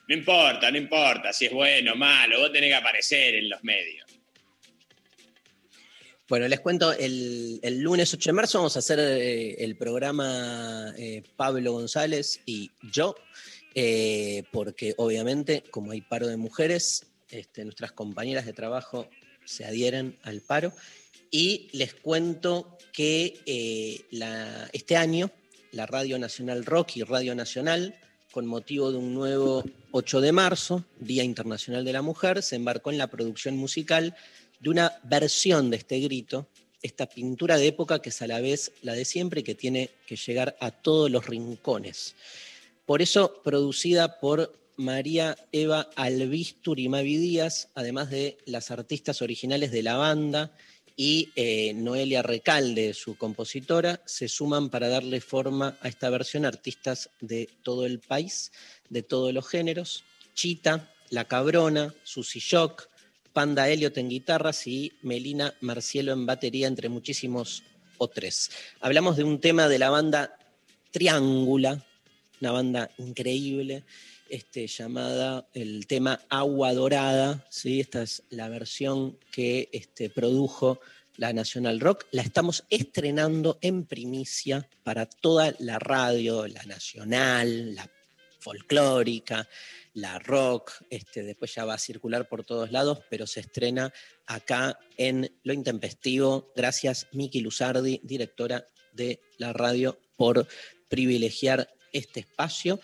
No importa, no importa si es bueno o malo, vos tenés que aparecer en los medios. Bueno, les cuento, el, lunes 8 de marzo vamos a hacer eh, el programa eh, Pablo González y yo, eh, porque obviamente, como hay paro de mujeres, este, nuestras compañeras de trabajo se adhieren al paro. Y les cuento que este año la Radio Nacional Rock y Radio Nacional, con motivo de un nuevo 8 de marzo, Día Internacional de la Mujer, se embarcó en la producción musical de una versión de este grito, esta pintura de época que es a la vez la de siempre y que tiene que llegar a todos los rincones. Por eso, producida por María Eva Albistur y Mavi Díaz, además de las artistas originales de la banda y eh, Noelia Recalde, su compositora, se suman para darle forma a esta versión artistas de todo el país, de todos los géneros. Chita, La Cabrona, Susi Shock, Panda Elliot en guitarras y Melina Marcielo en batería, entre muchísimos otros. Hablamos de un tema de la banda Triángula, una banda increíble, este, llamada el tema Agua Dorada. ¿sí? Esta es la versión que este, produjo la National Rock. La estamos estrenando en primicia para toda la radio, la nacional, la folclórica, la rock, este, después ya va a circular por todos lados, pero se estrena acá en Lo Intempestivo. Gracias, Miki Luzardi, directora de la radio, por privilegiar este espacio.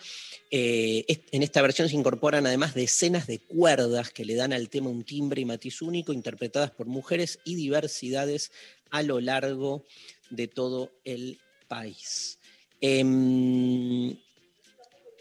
Eh, en esta versión se incorporan además decenas de cuerdas que le dan al tema un timbre y matiz único, interpretadas por mujeres y diversidades a lo largo de todo el país. Em,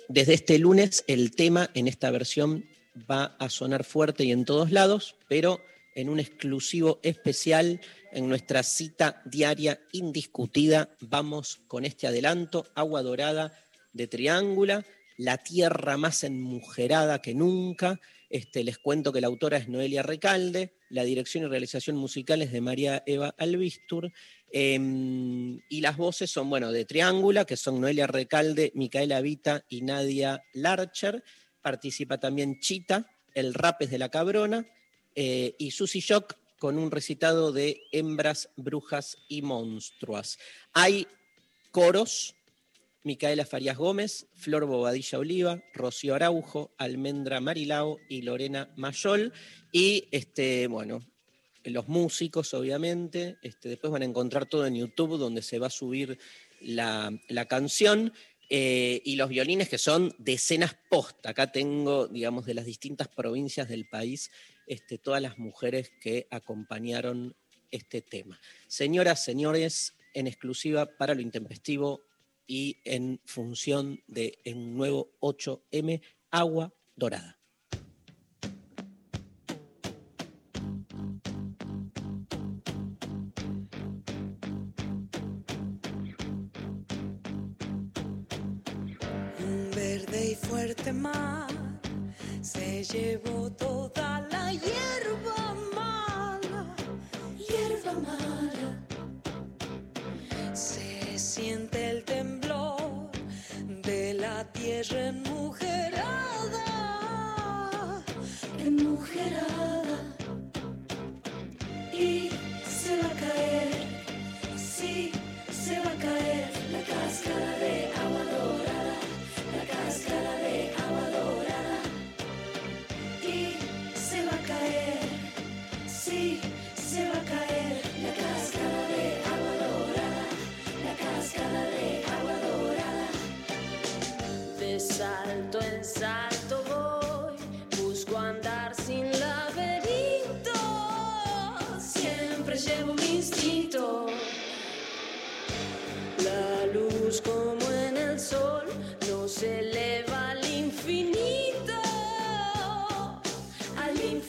desde este lunes el tema en esta versión va a sonar fuerte y en todos lados, pero en un exclusivo especial en nuestra cita diaria indiscutida vamos con este adelanto, Agua Dorada de Triángula, la tierra más enmujerada que nunca. Este, les cuento que la autora es Noelia Recalde, la dirección y realización musical es de María Eva Albistur, em, y las voces son, bueno, de Triángula, que son Noelia Recalde, Micaela Vita y Nadia Larcher. Participa también Chita, el rap es de la cabrona, eh, y Susy Shock con un recitado de hembras, brujas y monstruas. Hay coros, Micaela Farías Gómez, Flor Bobadilla Oliva, Rocío Araujo, Almendra Marilao y Lorena Mayol. Y este, bueno, los músicos, obviamente. Este, después van a encontrar todo en YouTube, donde se va a subir la, canción. eh, y los violines que son decenas posta. Acá tengo, digamos, de las distintas provincias del país, este, todas las mujeres que acompañaron este tema. Señoras, señores, en exclusiva para lo intempestivo y en función de un nuevo 8M, Agua Dorada. Un verde y fuerte mar se llevó toda la hierba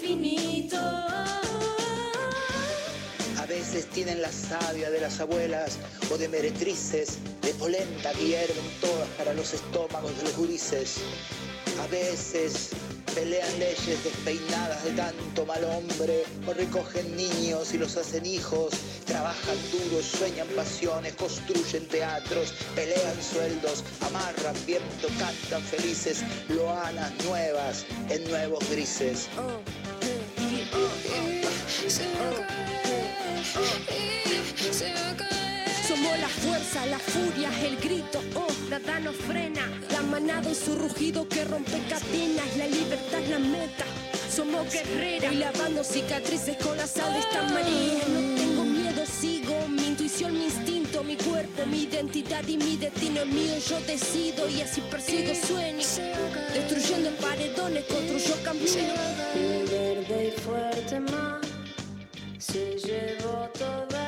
infinito. A veces tienen la savia de las abuelas o de meretrices, de polenta que hierven todas para los estómagos de los gurises. A veces pelean leyes despeinadas de tanto mal hombre, o recogen niños y los hacen hijos, trabajan duro, sueñan pasiones, construyen teatros, pelean sueldos, amarran viento, cantan felices, loanas nuevas en nuevos grises. Somos la fuerza, la furia, el grito, oh, nada nos frena. La manada y su rugido que rompe cadenas, la libertad es la meta. Somos guerreras y lavando cicatrices con la sal de esta María. No tengo miedo, sigo mi intuición, mi instinto, mi cuerpo, mi identidad y mi destino es mío. Yo decido y así persigo sueños. Destruyendo paredones, construyo camino. Un verde y fuerte mar se llevó toda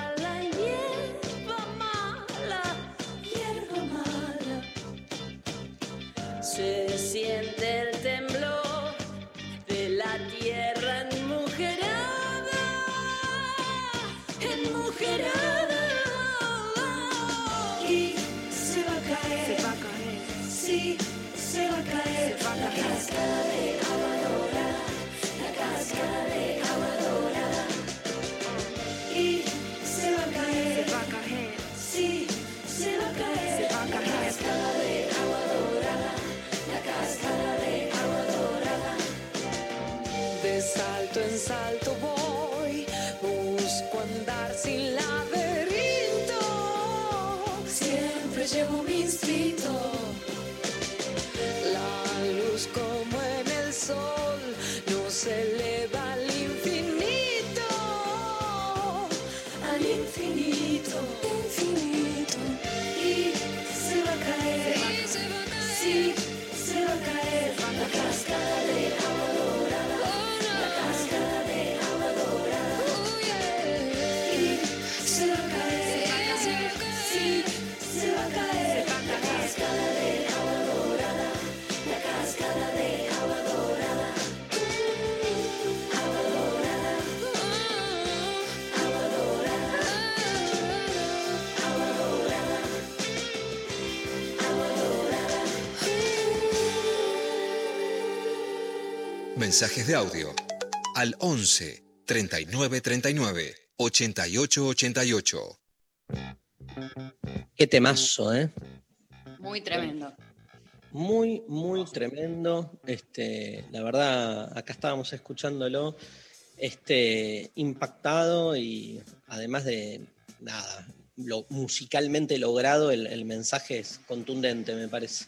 mensajes de audio al 11 39 39 88 88. Qué temazo, ¿eh? Muy tremendo. Muy, muy tremendo. Este, la verdad, acá estábamos escuchándolo, este, impactado y además de nada, lo musicalmente logrado, el, el mensaje es contundente, me parece.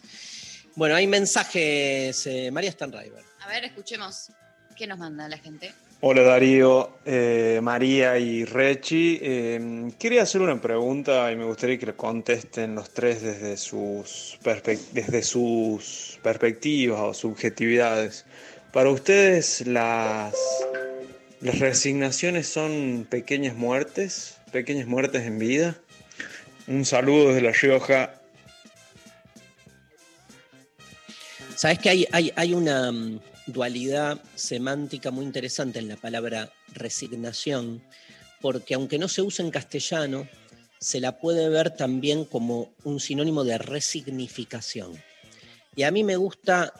Bueno, hay mensajes, eh, María Stanriver. A ver, escuchemos. ¿Qué nos manda la gente? Hola Darío, eh, María y Rechi. Eh, quería hacer una pregunta y me gustaría que le contesten los tres desde sus, desde sus perspectivas o subjetividades. Para ustedes las, las resignaciones son pequeñas muertes, pequeñas muertes en vida. Un saludo desde La Rioja. Sabes que hay, hay, hay una mm, dualidad semántica muy interesante en la palabra resignación, porque aunque no se use en castellano, se la puede ver también como un sinónimo de resignificación. Y a mí me gusta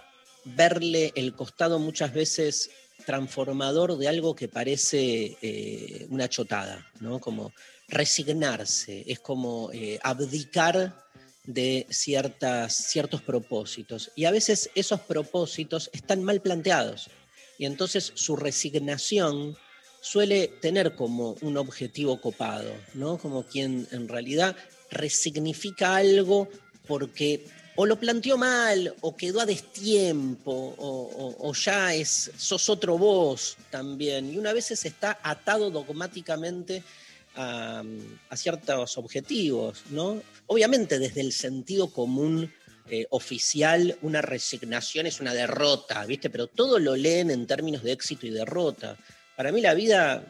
verle el costado muchas veces transformador de algo que parece eh, una chotada, ¿no? Como resignarse, es como eh, abdicar de ciertas, ciertos propósitos. Y a veces esos propósitos están mal planteados. Y entonces su resignación suele tener como un objetivo copado, ¿no? Como quien en realidad resignifica algo porque o lo planteó mal, o quedó a destiempo, o, o- ya es, sos otro vos también. Y una vez está atado dogmáticamente a, ciertos objetivos, ¿no? Obviamente desde el sentido común eh, oficial, una resignación es una derrota, ¿viste? Pero todo lo leen en términos de éxito y derrota. Para mí la vida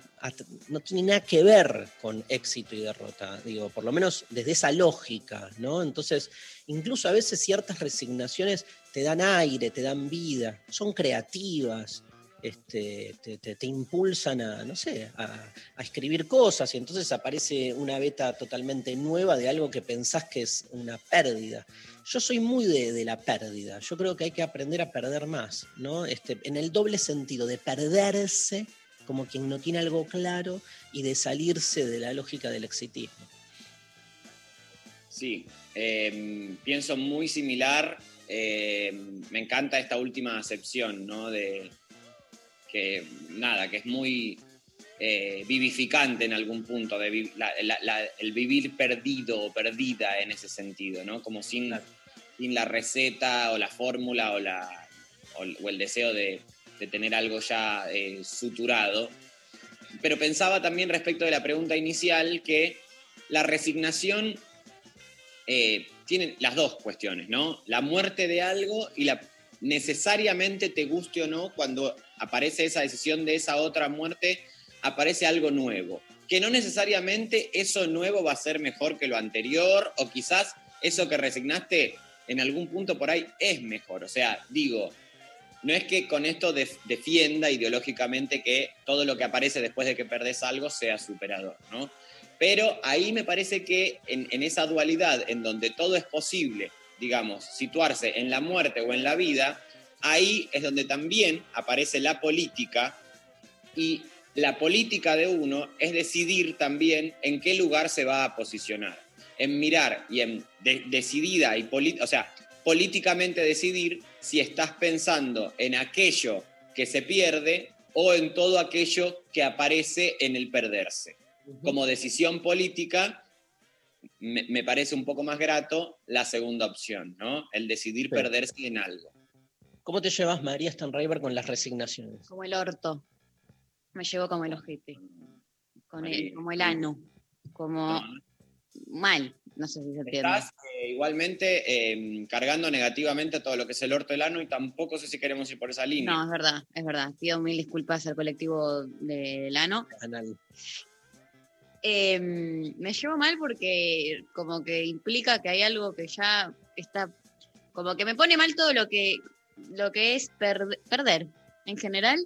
no tiene nada que ver con éxito y derrota, digo, por lo menos desde esa lógica, ¿no? Entonces, incluso a veces ciertas resignaciones te dan aire, te dan vida, son creativas, este, te, impulsan a, no sé, a, escribir cosas y entonces aparece una beta totalmente nueva de algo que pensás que es una pérdida. Yo soy muy de, la pérdida, yo creo que hay que aprender a perder más, ¿no? Este, en el doble sentido de perderse como quien no tiene algo claro y de salirse de la lógica del exitismo. Sí, eh, pienso muy similar. eh, me encanta esta última acepción, ¿no? De que, nada, que es muy eh, vivificante en algún punto, de vi- la- la- la- el vivir perdido o perdida en ese sentido, ¿no? Como sin, sin la receta o la fórmula o, la, o el deseo de, de tener algo ya eh, suturado. Pero pensaba también respecto de la pregunta inicial que la resignación eh, tiene las dos cuestiones, ¿no? La muerte de algo y la necesariamente te guste o no, cuando aparece esa decisión de esa otra muerte, aparece algo nuevo. Que no necesariamente eso nuevo va a ser mejor que lo anterior, o quizás eso que resignaste en algún punto por ahí es mejor. O sea, digo, no es que con esto def- defienda ideológicamente que todo lo que aparece después de que perdés algo sea superador, ¿no? Pero ahí me parece que en esa dualidad en donde todo es posible, digamos, situarse en la muerte o en la vida, ahí es donde también aparece la política y la política de uno es decidir también en qué lugar se va a posicionar, en mirar y en de- decidida y poli- o sea, políticamente decidir si estás pensando en aquello que se pierde o en todo aquello que aparece en el perderse. Como decisión política, me, me parece un poco más grato la segunda opción, ¿no? El decidir perderse en algo. ¿Cómo te llevas, María Stanriver, con las resignaciones? Como el orto. Me llevo como el ojete. Con el, como el ano. Como mal. No sé si se entiende. Estás eh, igualmente eh, cargando negativamente todo lo que es el orto del ano y tampoco sé si queremos ir por esa línea. No, es verdad, es verdad. Pido mil disculpas al colectivo del ano. Anal. Eh, me llevo mal porque como que implica que hay algo que ya está, como que me pone mal todo lo que, lo que es per- perder en general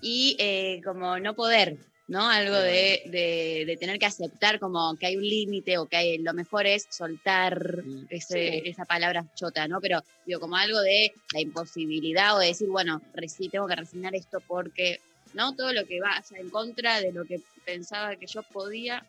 y eh, como no poder, ¿no? Algo de, de- de tener que aceptar como que hay un límite o que hay- lo mejor es soltar ese- Sí. esa palabra chota, ¿no? Pero digo, como algo de la imposibilidad o de decir, bueno, resi- tengo que resignar esto porque, ¿no? Todo lo que vaya en contra de lo que pensaba que yo podía,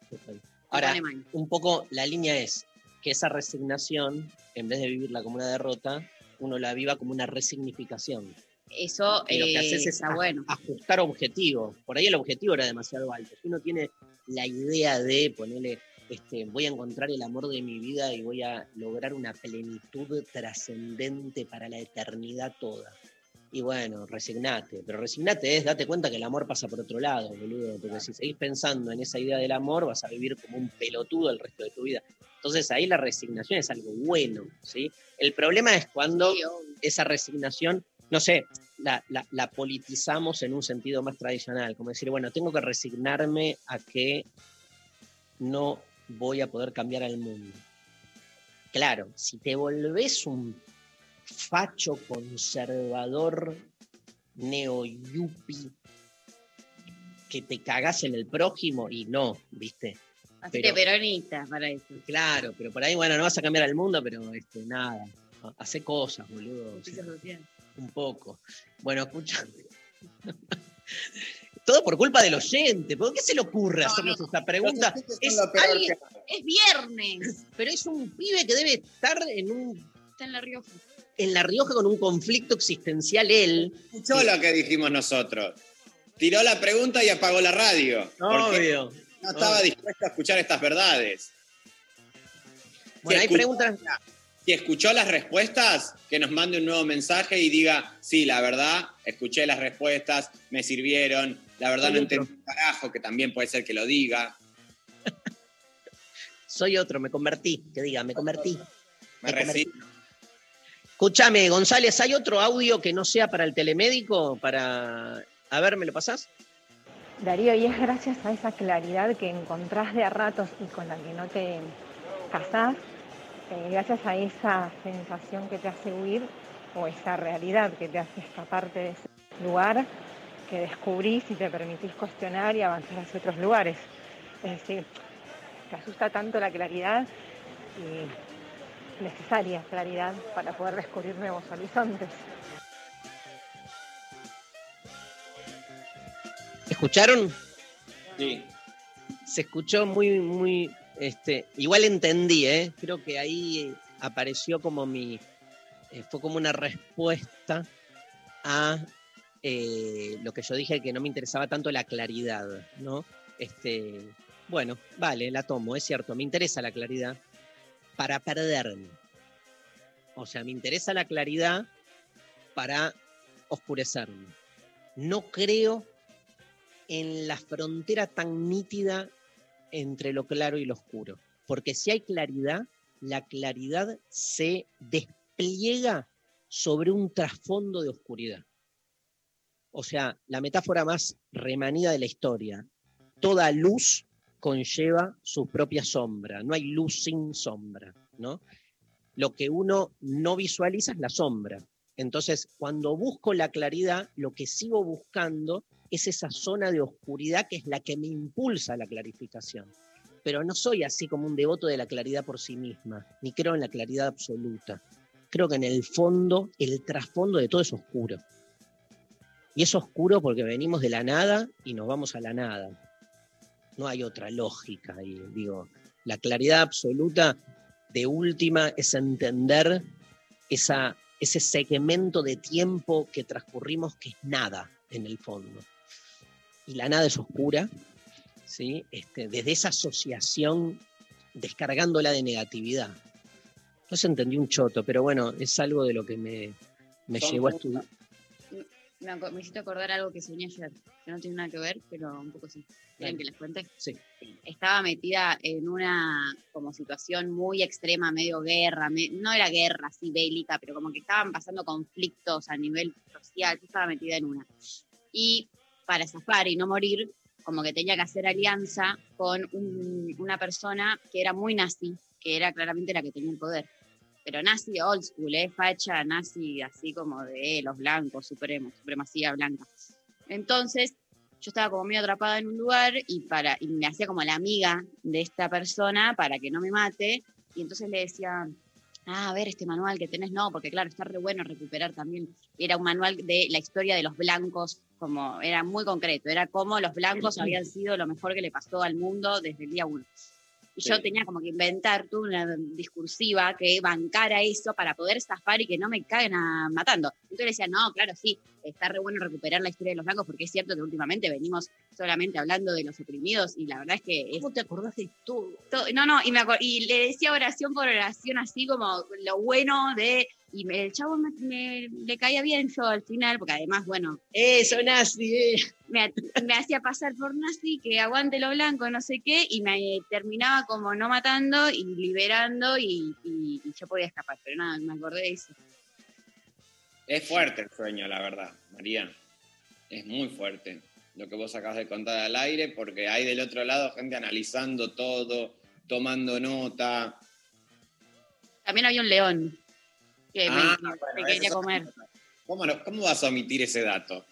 Ahora, un poco la línea es que esa resignación, en vez de vivirla como una derrota, uno la viva como una resignificación. Eso Y lo que eh, haces es está bueno. ajustar objetivos. Por ahí el objetivo era demasiado alto. Si uno tiene la idea de ponerle, este, voy a encontrar el amor de mi vida y voy a lograr una plenitud trascendente para la eternidad toda. Y bueno, resignate. Pero resignate es, date cuenta que el amor pasa por otro lado, boludo. Porque si seguís pensando en esa idea del amor, vas a vivir como un pelotudo el resto de tu vida. Entonces ahí la resignación es algo bueno, ¿sí? El problema es cuando esa resignación, no sé, la, la- la politizamos en un sentido más tradicional, como decir, bueno, tengo que resignarme a que no voy a poder cambiar al mundo. Claro, si te volvés un facho conservador neo-yuppie que te cagás en el prójimo y no, ¿viste? Así Pero- que peronista para eso. Claro, pero por ahí, bueno, no vas a cambiar al mundo, pero este, nada, hace cosas, boludo. o sea, un poco. Bueno, escucha. Todo por culpa del oyente. ¿Por qué se le ocurre hacernos esta pregunta? Es, alguien- Es viernes. pero es un pibe que debe estar en, un, Está en La Rioja. En La Rioja con un conflicto existencial él. Escuchó lo que dijimos nosotros. Tiró la pregunta y apagó la radio. Porque Obvio. no estaba obvio. dispuesto a escuchar estas verdades. Bueno, hay escuchó- preguntas. Si escuchó las respuestas, que nos mande un nuevo mensaje y diga, sí, la verdad, escuché las respuestas, me sirvieron, la verdad Soy no otro. entendí un carajo, que también puede ser que lo diga. Soy otro, me convertí. Que diga, me convertí. Me Me resigno. Escúchame, González, ¿hay otro audio que no sea para el telemédico? Para. A ver, ¿me lo pasás? Darío, y es gracias a esa claridad que encontrás de a ratos y con la que no te casás, eh, gracias a esa sensación que te hace huir o esa realidad que te hace escaparte de ese lugar, que descubrís y te permitís cuestionar y avanzar hacia otros lugares. Es decir, te asusta tanto la claridad y necesaria claridad para poder descubrir nuevos horizontes. ¿Escucharon? Sí. Se escuchó muy, muy. Este, igual entendí, ¿eh? Creo que ahí apareció como mi. eh, fue como una respuesta a eh, lo que yo dije que no me interesaba tanto la claridad, ¿no? Este, bueno, vale, la tomo, es cierto, me interesa la claridad para perderme. O sea, me interesa la claridad para oscurecerme. No creo en la frontera tan nítida entre lo claro y lo oscuro. Porque si hay claridad, la claridad se despliega sobre un trasfondo de oscuridad. O sea, la metáfora más remanida de la historia. Toda luz conlleva su propia sombra. No hay luz sin sombra, ¿no? Lo que uno no visualiza es la sombra. Entonces, cuando busco la claridad, lo que sigo buscando es esa zona de oscuridad que es la que me impulsa a la clarificación. Pero no soy así como un devoto de la claridad por sí misma, ni creo en la claridad absoluta. Creo que en el fondo, el trasfondo de todo es oscuro. Y es oscuro porque venimos de la nada y nos vamos a la nada. No hay otra lógica. Y digo, la claridad absoluta de última es entender esa, ese segmento de tiempo que transcurrimos que es nada en el fondo. Y la nada es oscura, ¿sí? este, desde esa asociación descargándola de negatividad. No se entendí un choto, pero bueno, es algo de lo que me, me llevó a estudiar. Me, me hiciste acordar algo que soñé ayer, que no tiene nada que ver, pero un poco sí. ¿Quieren que les cuente? Sí. Estaba metida en una como situación muy extrema, medio guerra, me- no era guerra así bélica, pero como que estaban pasando conflictos a nivel social, yo estaba metida en una. Y para zafar y no morir, como que tenía que hacer alianza con un- una persona que era muy nazi, que era claramente la que tenía el poder. Pero nazi old school, ¿eh? facha nazi así como de los blancos, supremos, supremacía blanca. Entonces, yo estaba como medio atrapada en un lugar y, para, y me hacía como la amiga de esta persona para que no me mate. Y entonces le decía, ah, a ver este manual que tenés, no, porque claro, está re bueno recuperar también. Era un manual de la historia de los blancos, como era muy concreto, era como los blancos habían sido lo mejor que le pasó al mundo desde el día uno. Y yo tenía como que inventar toda una discursiva que bancara eso para poder zafar y que no me caguen a- matando. Entonces le decía, no, claro, sí, está re bueno recuperar la historia de los blancos porque es cierto que últimamente venimos solamente hablando de los oprimidos y la verdad es que... ¿Cómo te acordás de todo? no, no, y, me y le decía oración por oración así como lo bueno de... Y me- el chavo me, me- le caía bien yo al final, porque además, bueno... Eso, nazi, eh. Me, me hacía pasar por nazi, que aguante lo blanco, no sé qué, y me terminaba como no matando y liberando y, y- y yo podía escapar, pero nada, me acordé de eso. Es fuerte el sueño, la verdad, María. Es muy fuerte lo que vos acabas de contar al aire, porque hay del otro lado gente analizando todo, tomando nota. También había un león que me- Ah, me, bueno, me esa quería comer. ¿Cómo, no- ¿Cómo vas a omitir ese dato?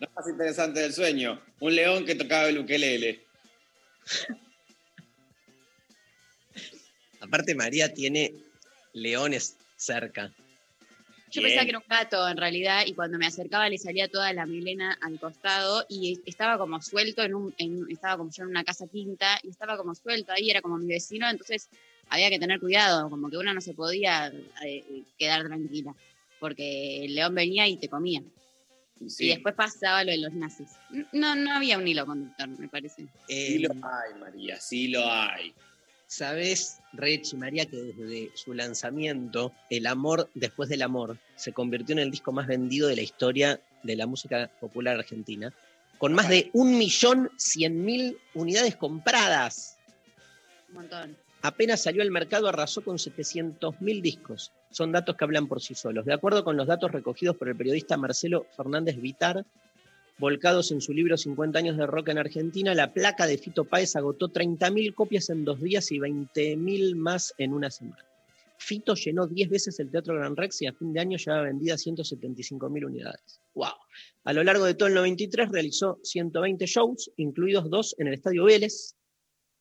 No es más interesante del sueño. Un león que tocaba el ukelele. Aparte, María tiene leones cerca. Yo Bien. pensaba que era un gato en realidad y cuando me acercaba le salía toda la melena al costado y estaba como suelto en un, en- estaba como yo en una casa quinta y estaba como suelto ahí, era como mi vecino, entonces había que tener cuidado, como que uno no se podía eh, quedar tranquila, porque el león venía y te comía. Sí. Y después pasaba lo de los nazis. No, no había un hilo conductor, me parece. Sí lo hay, María, sí lo hay. Sabes, Rech y María, que desde su lanzamiento, El amor después del amor se convirtió en el disco más vendido de la historia de la música popular argentina, con más de 1.100.000 unidades compradas. Un montón. Apenas salió al mercado, arrasó con 700.000 discos. Son datos que hablan por sí solos. De acuerdo con los datos recogidos por el periodista Marcelo Fernández Vitar, volcados en su libro 50 años de rock en Argentina, la placa de Fito Páez agotó 30.000 copias en dos días y 20.000 más en una semana. Fito llenó 10 veces el Teatro Gran Rex y a fin de año llevaba vendidas 175.000 unidades. ¡Wow! A lo largo de todo el 93 realizó 120 shows, incluidos dos en el Estadio Vélez,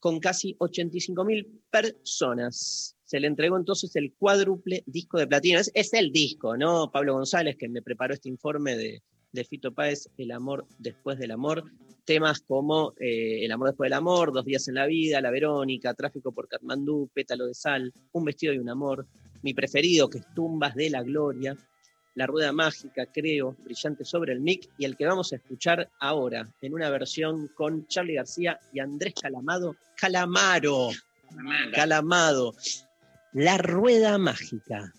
con casi 85.000 personas. Se le entregó entonces el cuádruple disco de platino. Es, el disco, ¿no? Pablo González, que me preparó este informe de, de Fito Páez, El amor después del amor. Temas como eh, El amor después del amor, Dos días en la vida, La Verónica, Tráfico por Katmandú, Pétalo de sal, Un vestido y un amor. Mi preferido, que es Tumbas de la Gloria. La Rueda Mágica, creo, brillante sobre el mic, y el que vamos a escuchar ahora, en una versión con Charlie García y Andrés Calamado, Calamaro, Calamado, La Rueda Mágica.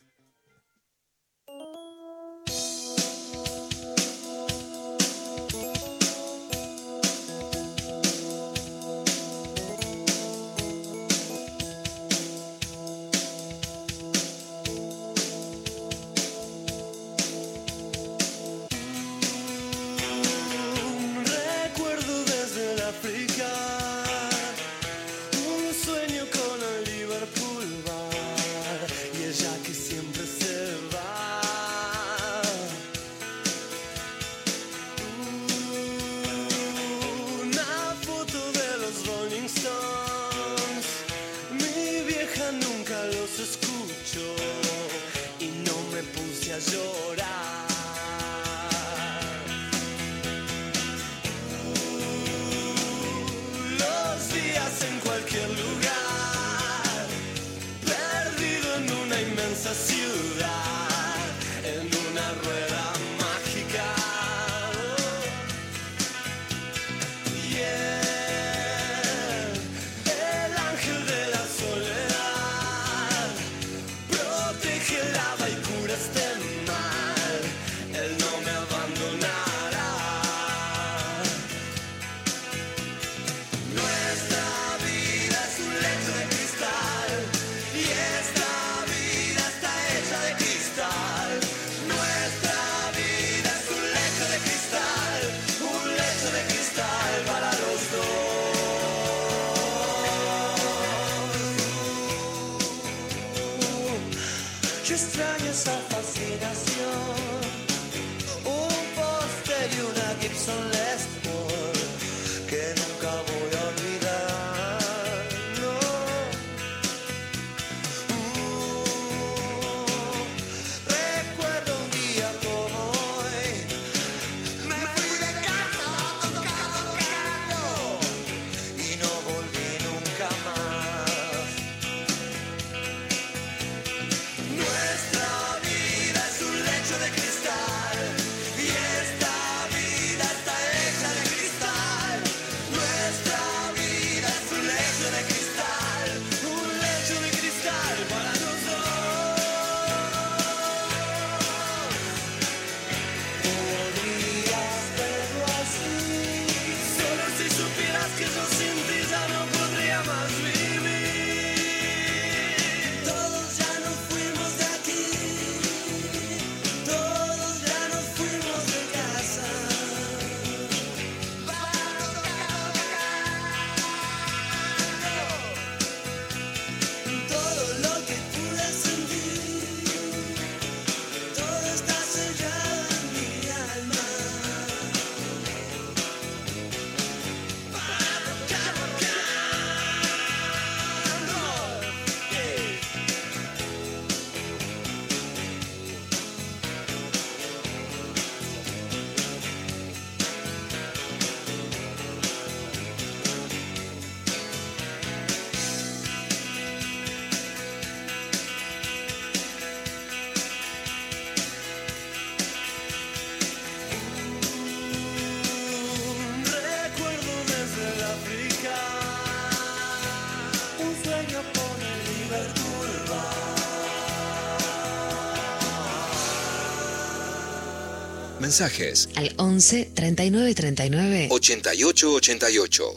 Mensajes Al 11 39 39 8888.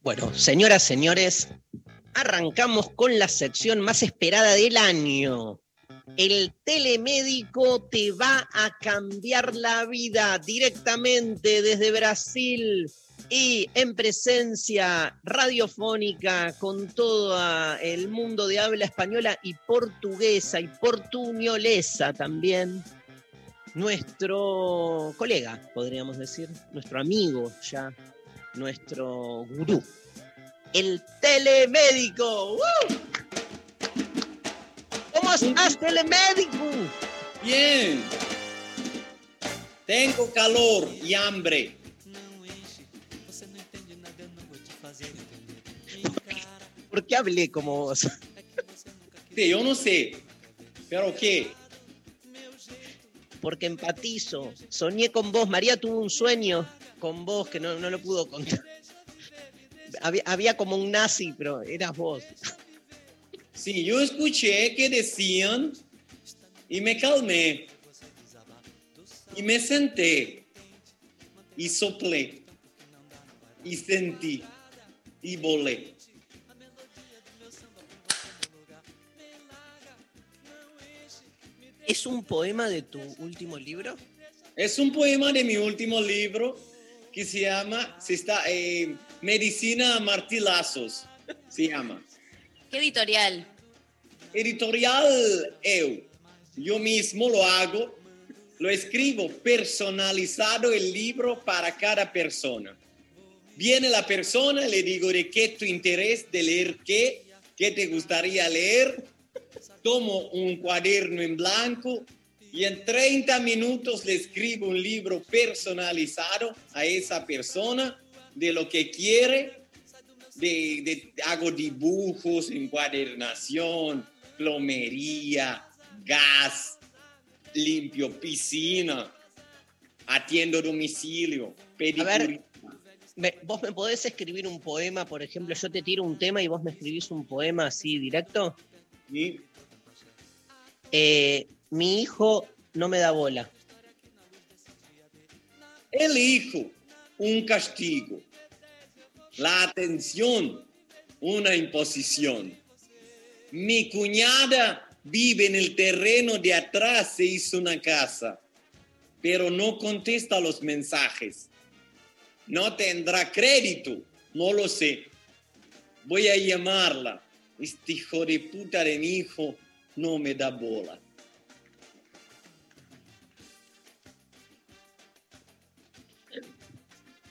Bueno, señoras, señores, arrancamos con la sección más esperada del año. El telemédico te va a cambiar la vida directamente desde Brasil y en presencia radiofónica con todo el mundo de habla española y portuguesa y portuñolesa también. Nuestro colega, podríamos decir, nuestro amigo ya, nuestro gurú, el telemédico. ¡Woo! ¿Cómo estás, telemédico? Bien. Tengo calor y hambre. ¿Por qué hablé como vos? Sí, yo no sé. ¿Pero qué? Porque empatizo. Soñé con vos. María tuvo un sueño con vos que no, no lo pudo contar. Había, había como un nazi, pero eras vos. Sí, yo escuché que decían y me calmé. Y me senté y soplé y sentí y volé. ¿Es un poema de tu último libro? Es un poema de mi último libro que se llama se está, eh, Medicina a Martilazos. Se llama. ¿Qué editorial? Editorial EU. Yo mismo lo hago. Lo escribo personalizado el libro para cada persona. Viene la persona, le digo de qué tu interés de leer qué, qué te gustaría leer. Tomo un cuaderno en blanco y en 30 minutos le escribo un libro personalizado a esa persona de lo que quiere. De, de- hago dibujos, encuadernación, plomería, gas, limpio piscina, atiendo domicilio, pedicura. Me- ¿Vos me podés escribir un poema, por ejemplo? Yo te tiro un tema y vos me escribís un poema así directo. Sí. Eh, mi hijo no me da bola. Elijo un castigo. La atención, una imposición. Mi cuñada vive en el terreno de atrás, se hizo una casa, pero no contesta los mensajes. No tendrá crédito, no lo sé. Voy a llamarla. Este hijo de puta de mi hijo no me da bola.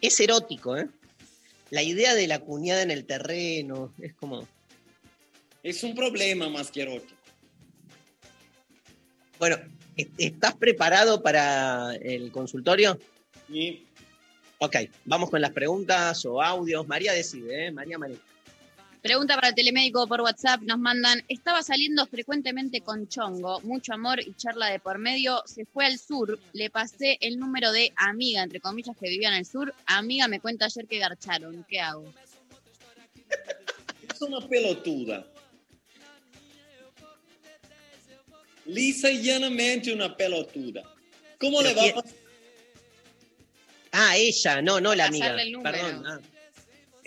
Es erótico, ¿eh? La idea de la cuñada en el terreno es como. Es un problema más que erótico. Bueno, ¿est- ¿estás preparado para el consultorio? Sí. Ok, vamos con las preguntas o audios. María decide, ¿eh? María María. Pregunta para el telemédico por WhatsApp, nos mandan, estaba saliendo frecuentemente con Chongo, mucho amor y charla de por medio, se fue al sur, le pasé el número de amiga, entre comillas, que vivía en el sur, amiga me cuenta ayer que garcharon, ¿qué hago? Es una pelotuda. Lisa y llanamente una pelotuda. ¿Cómo Pero le va a pasar? Ah, ella, no, no la amiga. Pasarle el número. Perdón. ah.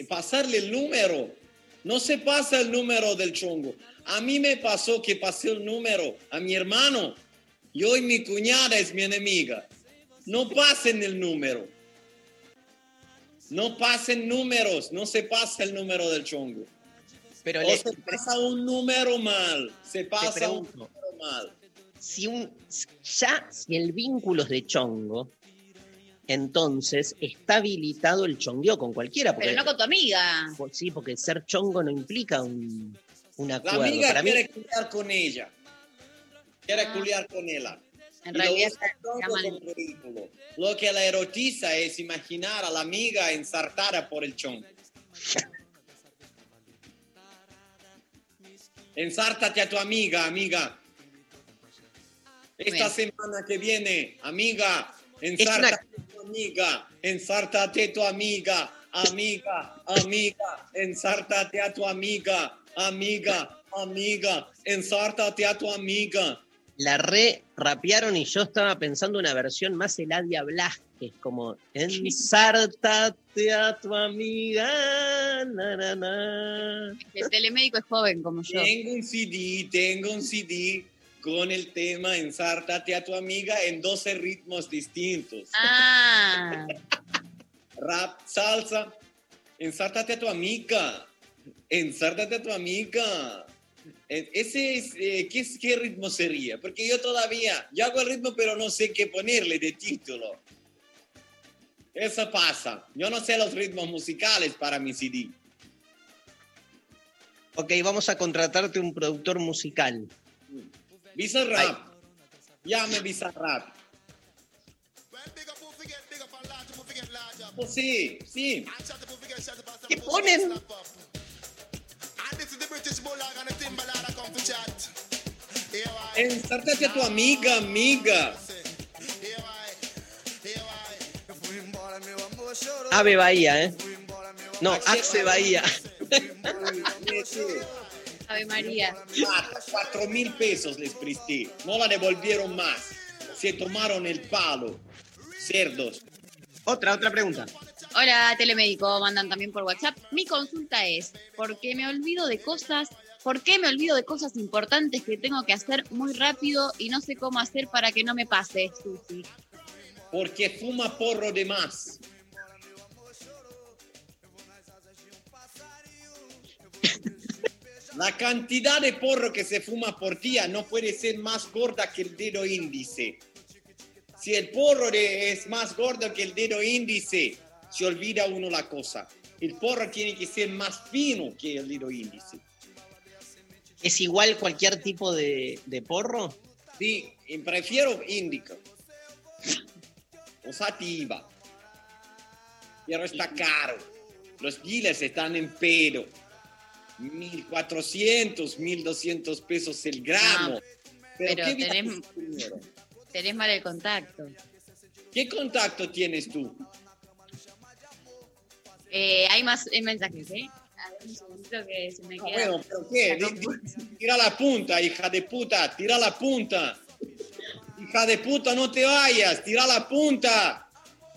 pasarle el número? No se pasa el número del chongo. A mí me pasó que pasé el número a mi hermano. Yo y mi cuñada es mi enemiga. No pasen el número. No pasen números. No se pasa el número del chongo. Pero o le- se pasa un número mal. Se pasa un número mal. si un ya si el vínculo es de chongo, entonces está habilitado el chongueo con cualquiera. Porque, Pero no con tu amiga. por- sí, porque ser chongo no implica un, un La acuerdo. amiga Para mí, quiere culiar con ella. Quiere Ah. culiar con ella. En Y lo realidad ridículo. Lo que la erotiza es imaginar a la amiga ensartada por el chongo. Ensártate a tu amiga, amiga. Esta semana que viene, amiga, ensártate a tu amiga, ensártate a tu amiga, amiga, amiga, ensártate a tu amiga, amiga, amiga, ensártate a tu amiga. la re rapearon y yo estaba pensando una versión más Eladia Blasquez, como ensártate a tu amiga. na, na, na". El telemédico es joven como yo. Tengo un CD, tengo un CD con el tema Ensártate a tu amiga en 12 ritmos distintos. Ah, Rap, salsa, ensártate a tu amiga, ensártate a tu amiga. Eh, Ese es, eh, ¿qué, ¿qué ritmo sería? Porque yo todavía, yo hago el ritmo pero no sé qué ponerle de título. Eso pasa. Yo no sé los ritmos musicales para mi CD. Ok, vamos a contratarte un productor musical. Bizarrap. Llame Bizarrap. Oh, sí, sí. ¿Qué ponen? Ensártate a tu amiga, amiga. Ave Bahía, ¿eh? No, Axe Bahía. Ave María. Cuatro mil pesos les presté. No la devolvieron más. Se tomaron el palo. Cerdos. Otra, otra pregunta. Hola, telemédico, mandan también por WhatsApp. Mi consulta es, ¿por qué me olvido de cosas? ¿Por qué me olvido de cosas importantes que tengo que hacer muy rápido y no sé cómo hacer para que no me pase, Susi? Porque fuma porro de más. La cantidad de porro que se fuma por día no puede ser más gorda que el dedo índice. Si el porro de- es más gordo que el dedo índice, se olvida uno la cosa. El porro tiene que ser más fino que el dedo índice. ¿Es igual cualquier tipo de, de porro? Sí, prefiero indica. O sativa. Pero está caro. Los dealers están en pedo. 1400, 1200 pesos el gramo. Pero ¿qué vida tenés-? Tenés mal el contacto. ¿Qué contacto tienes tú? Eh, hay más mensajes, ¿eh? A ver, un segundito que se me Ah, queda. bueno, pero ¿qué? Tira la punta, hija de puta, tira la punta. Hija de puta, no te vayas, tira la punta.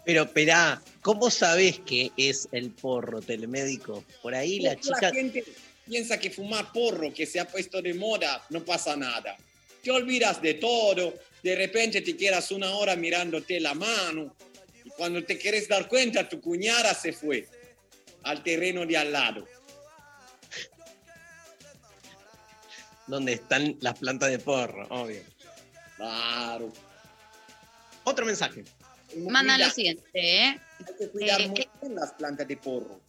Pero, esperá, ¿cómo sabés que es el porro telemédico? Por ahí la chica... gente piensa que fumar porro, que se ha puesto de moda, no pasa nada. Te olvidas de todo, de repente te quedas una hora mirándote la mano y cuando te quieres dar cuenta tu cuñada se fue al terreno de al lado. donde están las plantas de porro, obvio. Claro. Otro mensaje. Cuida- lo siguiente, ¿eh? Hay que cuidar Eh, muy ¿qué? bien las plantas de porro.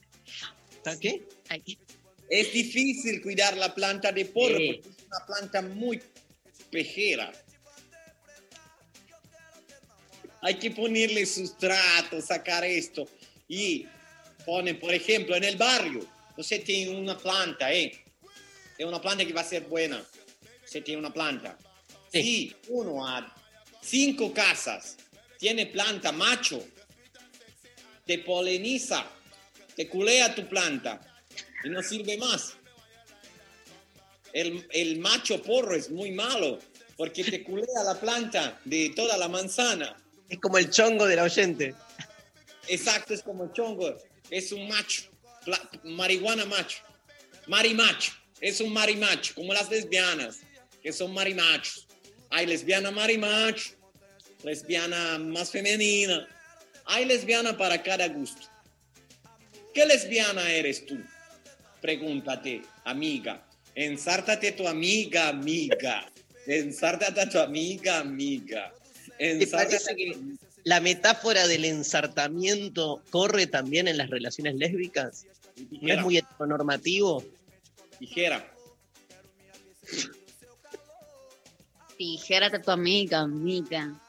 ¿Está qué? Ay, Es difícil cuidar la planta de porro Sí. porque es una planta muy pejera. Hay que ponerle sustrato, sacar esto. Y ponen, por ejemplo, en el barrio, usted tiene una planta, ¿eh? Es una planta que va a ser buena. Usted tiene una planta. Si uno a cinco casas tiene planta macho, te poliniza, te culea tu planta y no sirve más. El, el macho porro es muy malo porque te culea la planta de toda la manzana. Es como el chongo del oyente. Exacto, es como chongo. Es un macho. Marihuana macho. Marimacho. Es un marimacho, como las lesbianas, que son marimachos. Hay lesbiana marimacho, lesbiana más femenina. Hay lesbiana para cada gusto. ¿Qué lesbiana eres tú? Pregúntate, amiga. Ensártate tu amiga, amiga. Ensártate a tu amiga, amiga. ¿Te Ensártate que la metáfora del ensartamiento corre también en las relaciones lésbicas? ¿No es muy heteronormativo? Tijera. Tijérate a tu amiga, amiga.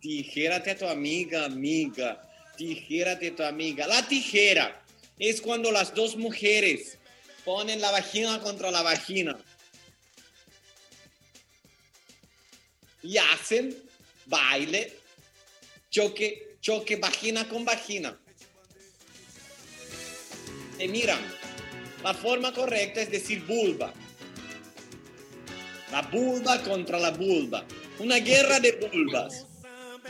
Tijérate a tu amiga, amiga. Tijérate a tu amiga. La tijera es cuando las dos mujeres ponen la vagina contra la vagina y hacen baile, choque, choque vagina con vagina. Se miran. La forma correcta es decir vulva. La vulva contra la vulva. Una guerra de vulvas.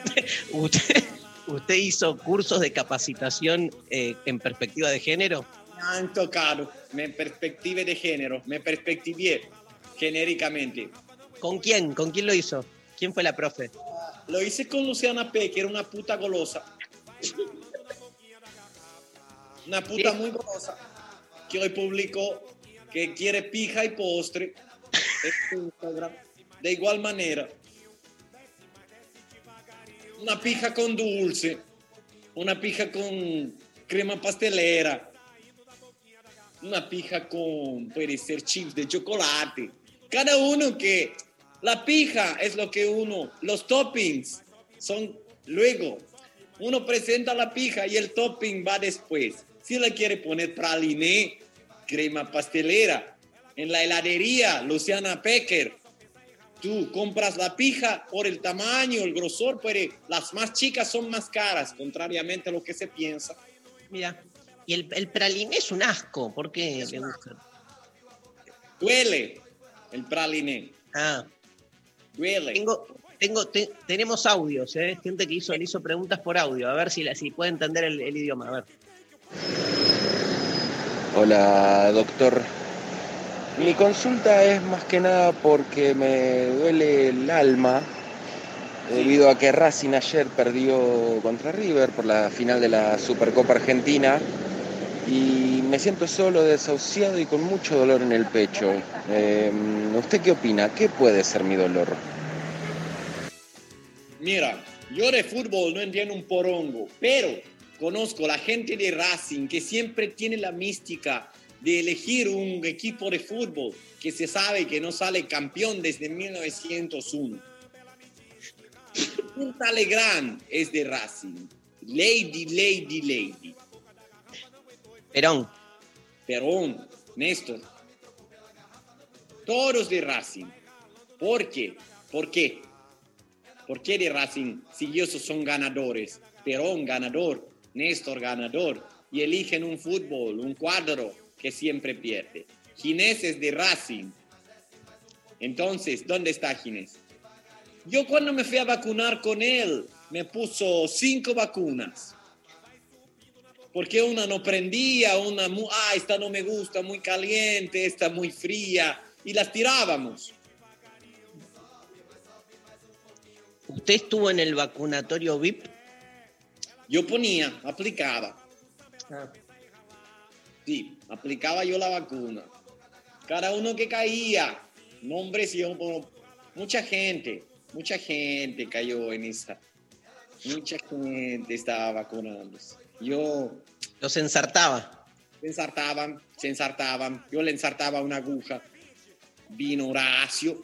¿Usted, usted hizo cursos de capacitación eh, en perspectiva de género? Tanto caro, me perspective de género, me perspectivé genéricamente. ¿Con quién? ¿Con quién lo hizo? ¿Quién fue la profe? Lo hice con Luciana P, que era una puta golosa. Una puta muy golosa. Que hoy publicó que quiere pija y postre en Instagram. De igual manera. Una pija con dulce. Una pija con crema pastelera. Una pija con, puede ser chips de chocolate. Cada uno que la pija es lo que uno, los toppings son luego. Uno presenta la pija y el topping va después. Si le quiere poner praliné, crema pastelera, en la heladería, Luciana Pecker, tú compras la pija por el tamaño, el grosor, pero las más chicas son más caras, contrariamente a lo que se piensa. Mira, y el, el praliné es un asco. ¿Por qué le? Duele el praliné. Ah, Duele. tengo, tengo, te- tenemos audios, ¿eh? Gente que hizo, le hizo preguntas por audio, a ver si, la- si puede entender el, el idioma. A ver. Hola, doctor. Mi consulta es más que nada porque me duele el alma debido a que Racing ayer perdió contra River por la final de la Supercopa Argentina y me siento solo, desahuciado y con mucho dolor en el pecho. Eh, ¿Usted qué opina? ¿Qué puede ser mi dolor? Mira, yo de fútbol no entiendo un porongo, pero conozco la gente de Racing que siempre tiene la mística de elegir un equipo de fútbol que se sabe que no sale campeón desde 1901. Punta Legrand es de Racing. Lady, Lady, Lady. Perón. Perón, Néstor. Todos de Racing. ¿Por qué? ¿Por qué? ¿Por qué de Racing si ellos son ganadores? Perón ganador, Néstor ganador, y eligen un fútbol, un cuadro que siempre pierde. Ginés de Racing. Entonces, ¿dónde está Ginés? Yo cuando me fui a vacunar con él, me puso cinco vacunas. Porque una no prendía, una, ah, esta no me gusta, muy caliente, esta muy fría, y las tirábamos. ¿Usted estuvo en el vacunatorio VIP? Yo ponía, aplicaba. Sí, aplicaba yo la vacuna. Cada uno que caía, nombres y yo, mucha gente, mucha gente cayó en esa. Mucha gente estaba vacunándose. Yo Los ensartaba. se ensartaban, se ensartaban. Yo le ensartaba una aguja. Vino Horacio,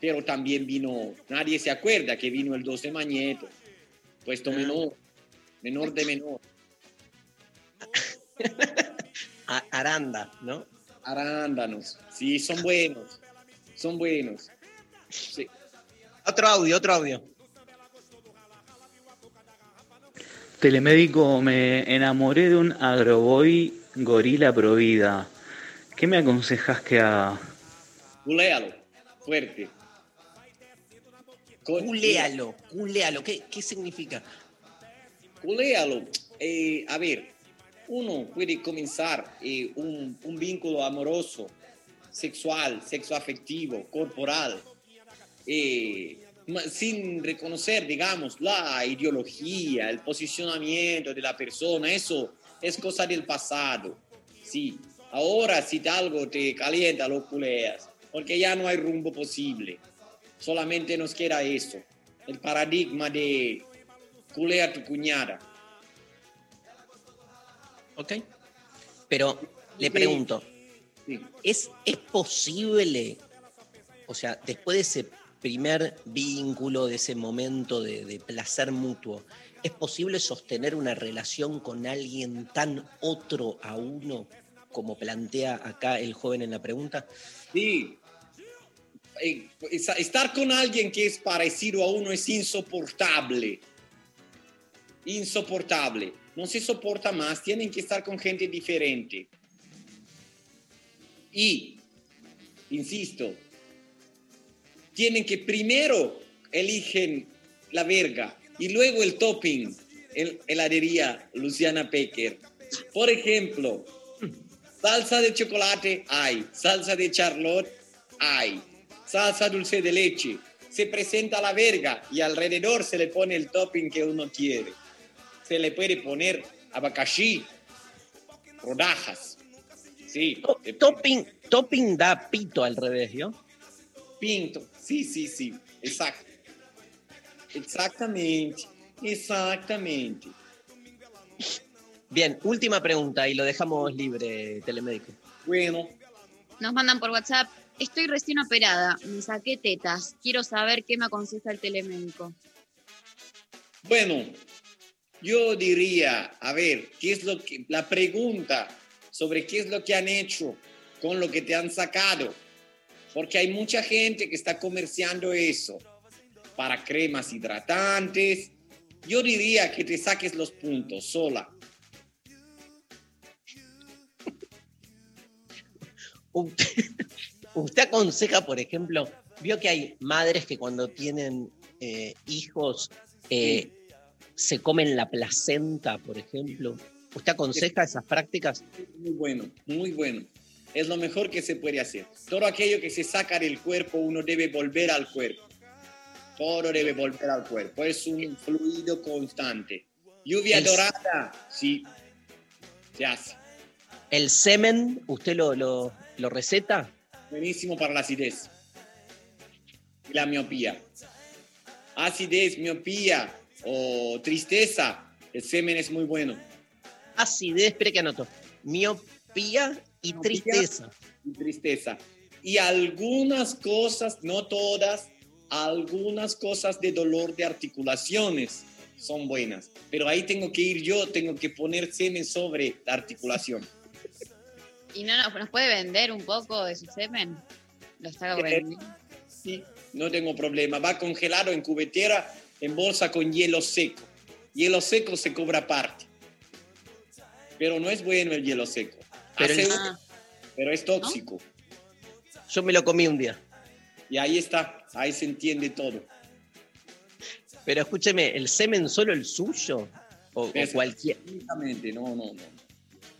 pero también vino, nadie se acuerda que vino el 12 Mañeto, puesto menor, menor de menor. Aranda, ¿no? Arándanos, sí, son buenos, son buenos. Sí. Otro audio, otro audio. Telemédico, me enamoré de un agroboy gorila provida. ¿Qué me aconsejas que haga? Culéalo, fuerte. Culéalo, culéalo. ¿Qué, qué significa? Culéalo. Eh, a ver, uno puede comenzar eh, un, un vínculo amoroso, sexual, sexoafectivo, corporal, eh, sin reconocer, digamos, la ideología, el posicionamiento de la persona. Eso es cosa del pasado. Sí, ahora si algo te calienta, lo culeas, porque ya no hay rumbo posible. Solamente nos queda eso, el paradigma de culea a tu cuñada. ¿Ok? Pero le Sí. pregunto, Sí. ¿es, ¿es posible, o sea, después de ese primer vínculo, de ese momento de, placer mutuo, ¿es posible sostener una relación con alguien tan otro a uno, como plantea acá el joven en la pregunta? Sí. Eh, estar con alguien que es parecido a uno es insoportable. Insoportable. No se soporta más. Tienen que estar con gente diferente. Y, insisto, tienen que primero eligen la verga y luego el topping en heladería Luciana Pecker. Por ejemplo, salsa de chocolate hay, salsa de charlotte hay, salsa dulce de leche. Se presenta la verga y alrededor se le pone el topping que uno quiere. Se le puede poner abacaxi, rodajas. Sí. Topping, topping da pito al revés, ¿yo? Pinto. Sí, sí, sí. Exacto. Exactamente. Exactamente. Bien, última pregunta y lo dejamos libre, telemédico. Bueno. Nos mandan por WhatsApp. Estoy recién operada, me saqué tetas. Quiero saber qué me aconseja el telemédico. Bueno, yo diría, a ver, ¿qué es lo que la pregunta sobre qué es lo que han hecho con lo que te han sacado? Porque hay mucha gente que está comerciando eso para cremas hidratantes. Yo diría que te saques los puntos sola. Usted, usted aconseja, por ejemplo, vio que hay madres que cuando tienen eh, hijos eh, se comen la placenta, por ejemplo. ¿Usted aconseja esas prácticas? Muy bueno, muy bueno. Es lo mejor que se puede hacer. Todo aquello que se saca del cuerpo, uno debe volver al cuerpo. Todo debe volver al cuerpo. Es un fluido constante. Lluvia El- dorada, sí. Se hace. ¿El semen, usted lo, lo, lo receta? Buenísimo para la acidez. Y la miopía. Acidez, miopía o tristeza. El semen es muy bueno. Acidez, espere que anoto. Miopía y tristeza. y tristeza. Y algunas cosas, no todas, algunas cosas de dolor de articulaciones son buenas. Pero ahí tengo que ir yo, tengo que poner semen sobre la articulación. ¿Y no nos, nos puede vender un poco de su semen? ¿Lo está Eh, vendiendo? Sí, no tengo problema. Va congelado en cubetera, en bolsa con hielo seco. Hielo seco se cobra aparte. Pero no es bueno el hielo seco. Pero Hace el- un- pero es tóxico. Yo me lo comí un día. Y ahí está, ahí se entiende todo. Pero escúcheme, ¿el semen solo el suyo? O, o cualquier. No, no, no.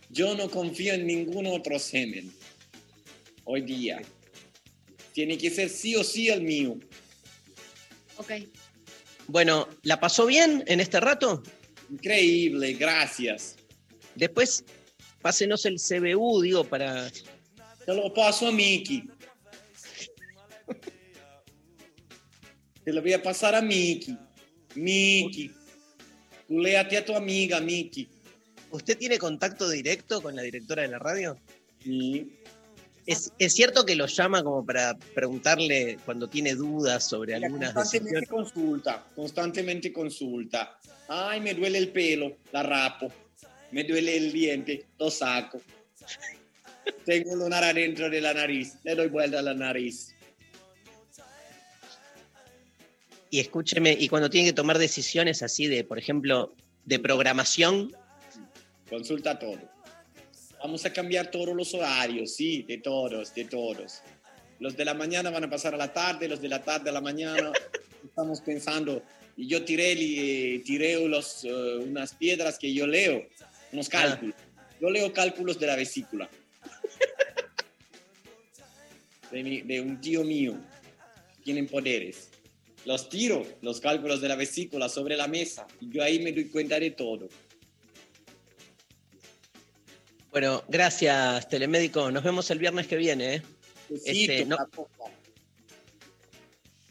Yo no confío en ningún otro semen hoy día. Tiene que ser sí o sí el mío. Ok. Bueno, ¿la pasó bien en este rato? Increíble, gracias. Después, pásenos el CBU, digo, para. Te lo paso a Miki. Te lo voy a pasar a Miki. Miki. Tú léate a tu amiga, Miki. ¿Usted tiene contacto directo con la directora de la radio? Sí. ¿Es, es cierto que lo llama como para preguntarle cuando tiene dudas sobre Mira, algunas constantemente decisiones? consulta, constantemente consulta. Ay, me duele el pelo, la rapo. Me duele el diente, lo saco. Tengo un lunar adentro de la nariz, le doy vuelta a la nariz. Y escúcheme, y cuando tiene que tomar decisiones así de, por ejemplo, de programación, Consulta todo. Vamos a cambiar todos los horarios, sí, de todos, de todos. Los de la mañana van a pasar a la tarde, los de la tarde a la mañana. Estamos pensando, y yo tiré, li- tiré los, eh, unas piedras que yo leo, unos cálculos. Yo leo cálculos de la vesícula. De, mi- de un tío mío. Tienen poderes. Los tiro, los cálculos de la vesícula sobre la mesa. Y yo ahí me doy cuenta de todo. bueno, gracias, telemédico. Nos vemos el viernes que viene, ¿eh? Besito, Este, no-.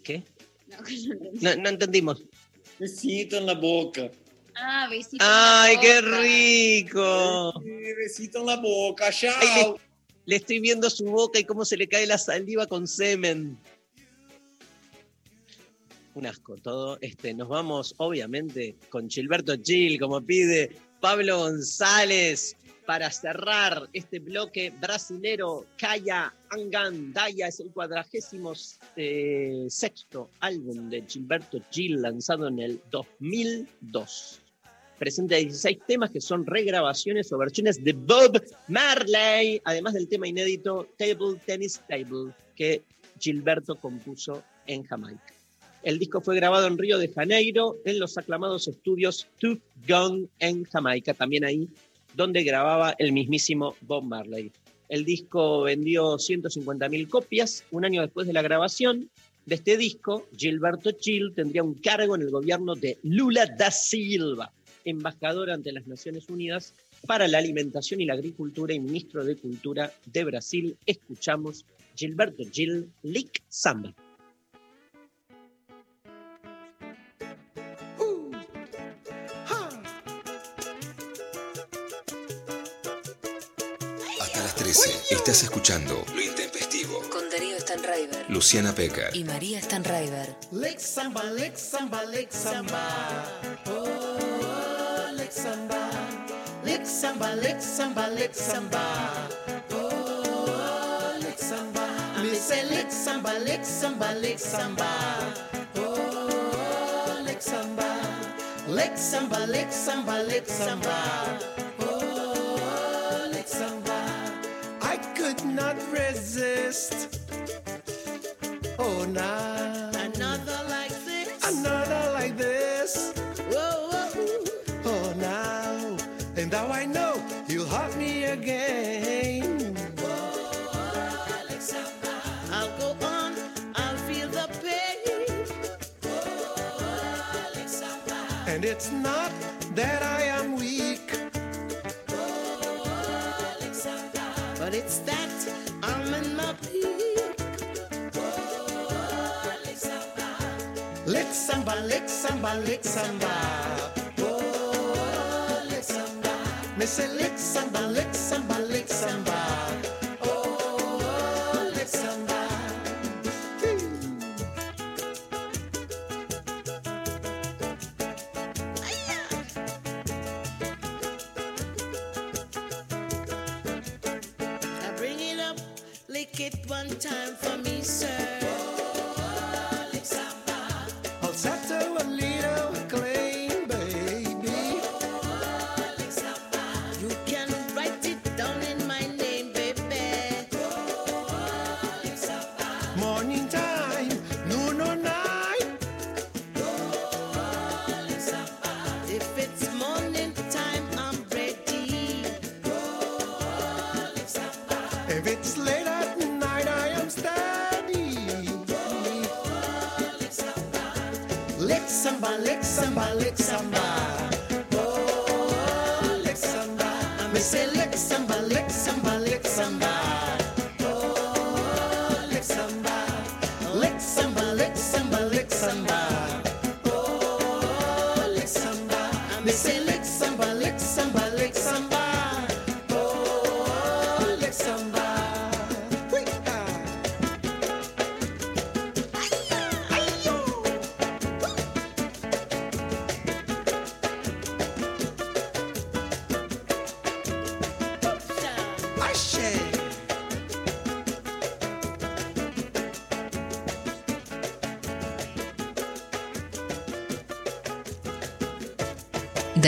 ¿Qué? No, no entendimos. Besito en la boca. Ah, besito. en ¡Ay, la qué boca. rico! Sí, besito en la boca, le, le estoy viendo su boca y cómo se le cae la saliva con semen. Un asco todo. Este, nos vamos, obviamente, con Gilberto Gil, como pide Pablo González, para cerrar este bloque brasilero. Kaya Angan Daya es el cuadragésimo eh, sexto álbum de Gilberto Gil, lanzado en el 2002 presenta 16 temas que son regrabaciones o versiones de Bob Marley, además del tema inédito Table Tennis Table que Gilberto compuso en Jamaica. El disco fue grabado en Río de Janeiro, en los aclamados estudios Tooth Gong en Jamaica, también ahí donde grababa el mismísimo Bob Marley. El disco vendió 150.000 copias. Un año después de la grabación de este disco, Gilberto Gil tendría un cargo en el gobierno de Lula da Silva, embajador ante las Naciones Unidas para la Alimentación y la Agricultura y ministro de Cultura de Brasil. Escuchamos Gilberto Gil, Lick Samba. Hasta las 13 estás escuchando Lo Intempestivo. Con Darío Stanraiver Luciana Peca. y María Stanraiver. Lex samba, lex samba, lex samba. Oh, lex samba. Lex samba, lex samba, lex samba. Oh, lex samba. Me say lex samba, lex samba, lex samba. Oh, lex samba. Lex samba, lex samba, lex samba. Not resist. Oh, now another like this. Another like this. Whoa, whoa. Oh, now and now I know you'll haunt me again. I'll go on. I'll feel the pain. And it's not that I am weak. But it's that samba, lick samba, lick samba. Oh, lick samba. Me say lick samba, lick samba, lick samba.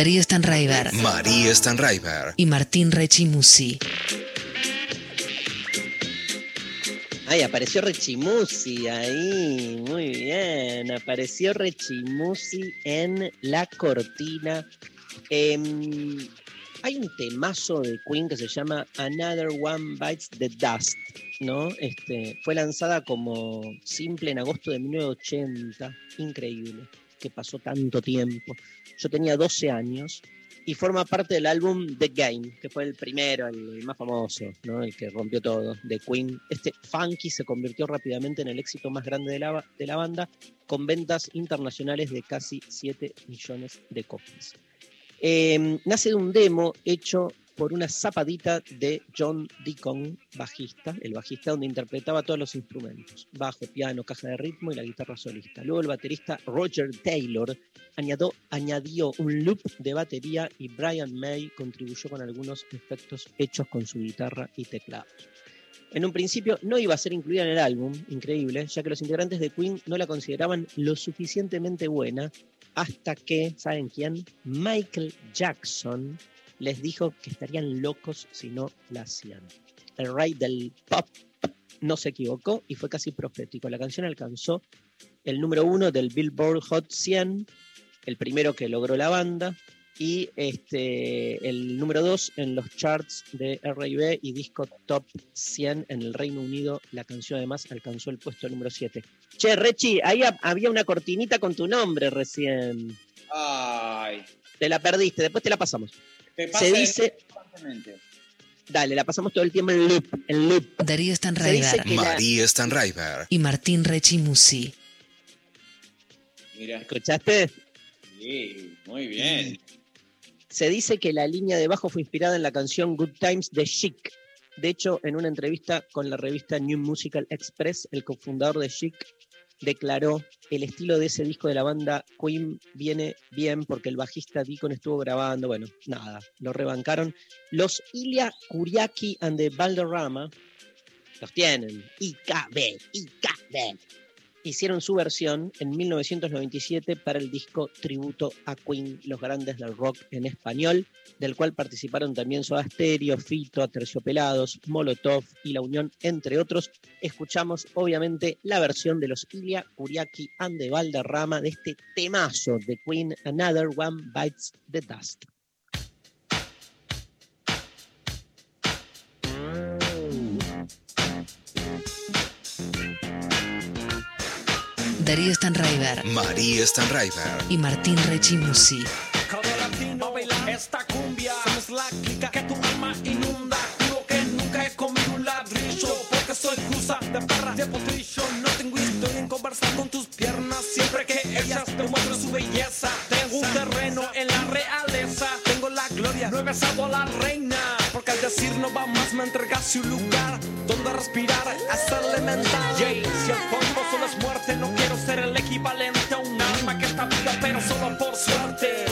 Darío Stanraiver María Stanraiver. y Martín Rechimusi. Ay, apareció Rechimusi ahí, muy bien. Apareció Rechimusi en la cortina. Em, hay un temazo de Queen que se llama Another One Bites the Dust, ¿no? Este, fue lanzada como simple en agosto de 1980. Increíble que pasó tanto tiempo. Yo tenía 12 años y forma parte del álbum The Game, que fue el primero, el, más famoso, ¿no? el que rompió todo, de Queen. Este Funky se convirtió rápidamente en el éxito más grande de la, de la banda, con ventas internacionales de casi 7 millones de copias. Eh, nace de un demo hecho por una zapadita de John Deacon, bajista, el bajista donde interpretaba todos los instrumentos, bajo, piano, caja de ritmo y la guitarra solista. Luego el baterista Roger Taylor añadió, un loop de batería y Brian May contribuyó con algunos efectos hechos con su guitarra y teclados. En un principio no iba a ser incluida en el álbum, increíble, ya que los integrantes de Queen no la consideraban lo suficientemente buena hasta que, ¿saben quién? Michael Jackson les dijo que estarían locos si no la hacían. El rey del pop no se equivocó y fue casi profético. La canción alcanzó el número uno del Billboard Hot 100, el primero que logró la banda, y este, el número dos en los charts de R&B y disco Top 100 en el Reino Unido. La canción además alcanzó el puesto número 7. Che, Rechi, ahí ha- había una cortinita con tu nombre recién. Ay. Te la perdiste, después te la pasamos. Pasa Se dice, dale, la pasamos todo el tiempo en loop. En loop. Darío Se dice Stanraiver que la- María Stanraiver. y Martín Rechimusi. Mira. ¿Escuchaste? Sí, muy bien. Se dice que la línea de bajo fue inspirada en la canción Good Times de Chic. De hecho, en una entrevista con la revista New Musical Express, el cofundador de Chic declaró el estilo de ese disco de la banda Queen viene bien porque el bajista Deacon estuvo grabando, bueno, nada, lo rebancaron. Los Ilya Kuriaki and the Valderrama los tienen, IKB, IKB. Hicieron su versión en 1997 para el disco tributo a Queen, los grandes del rock en español, del cual participaron también Soda Stereo, Fito, Terciopelados, Molotov y La Unión, entre otros. Escuchamos obviamente la versión de los Ilya Kuriaki and the Valderrama de este temazo de Queen, Another One Bites the Dust. Darío Stanraiver. María Stanraiver. y Martín Rechimusi. Cada latino baila esta cumbia Somos la clica que tu alma inunda. Juro que nunca he comido un ladrillo Porque soy cruza de perra de potrillo. No tengo historia en conversar con tus piernas Siempre que ellas te muestran su belleza. Tengo un terreno en la realeza Tengo la gloria, no he besado a la reina Porque al decir no va más me entregaste un lugar Donde respirar es elemental. Yay, Si el fondo solo es muerte No quiero ser el equivalente a un alma que está viva Pero solo por suerte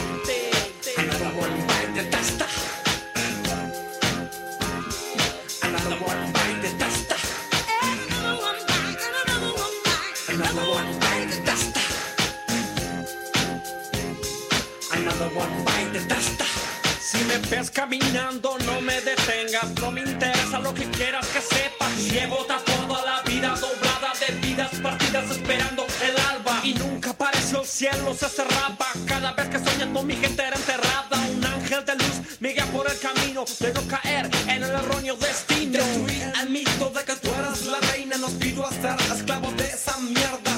Caminando no me detengas No me interesa lo que quieras que sepas. Llevo toda la vida doblada de vidas partidas esperando el alba. Y nunca apareció el cielo, se cerraba. Cada vez que soñando mi gente era enterrada. Un ángel de luz me guía por el camino De no caer en el erróneo destino. Destruí el mito de que tú eras la reina Nos pido a ser esclavos de esa mierda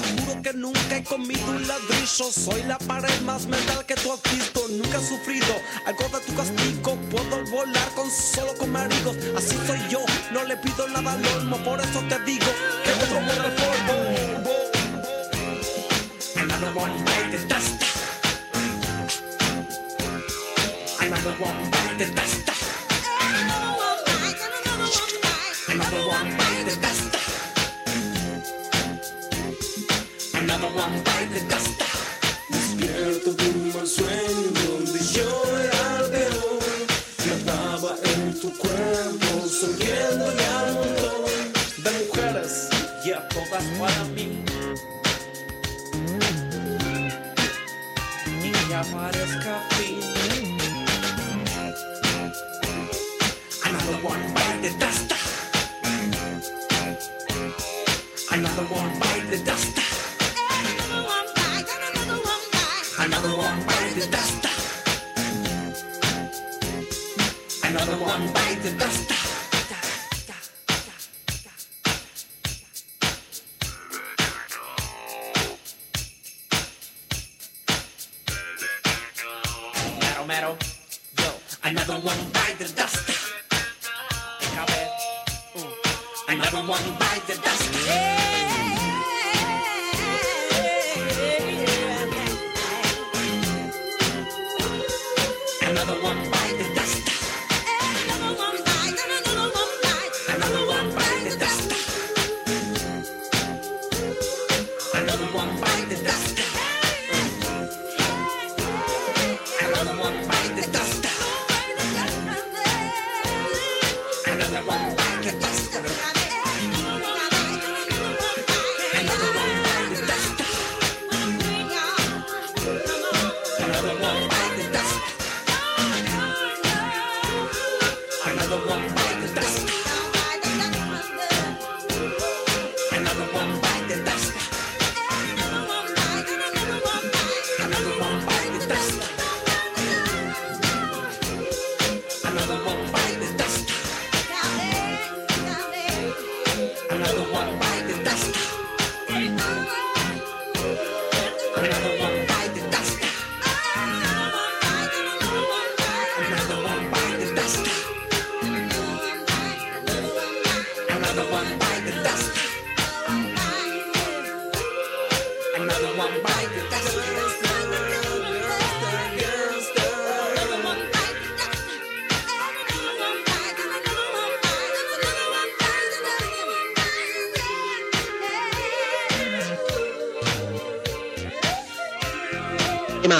nunca he comido un ladrillo. Soy la pared más mental que tú has visto. Nunca he sufrido algo de tu castigo. Puedo volar con solo con amigos Así soy yo, no le pido nada al olmo. Por eso te digo que otro muerde el polvo. Another one bite the dust Another one bite the dust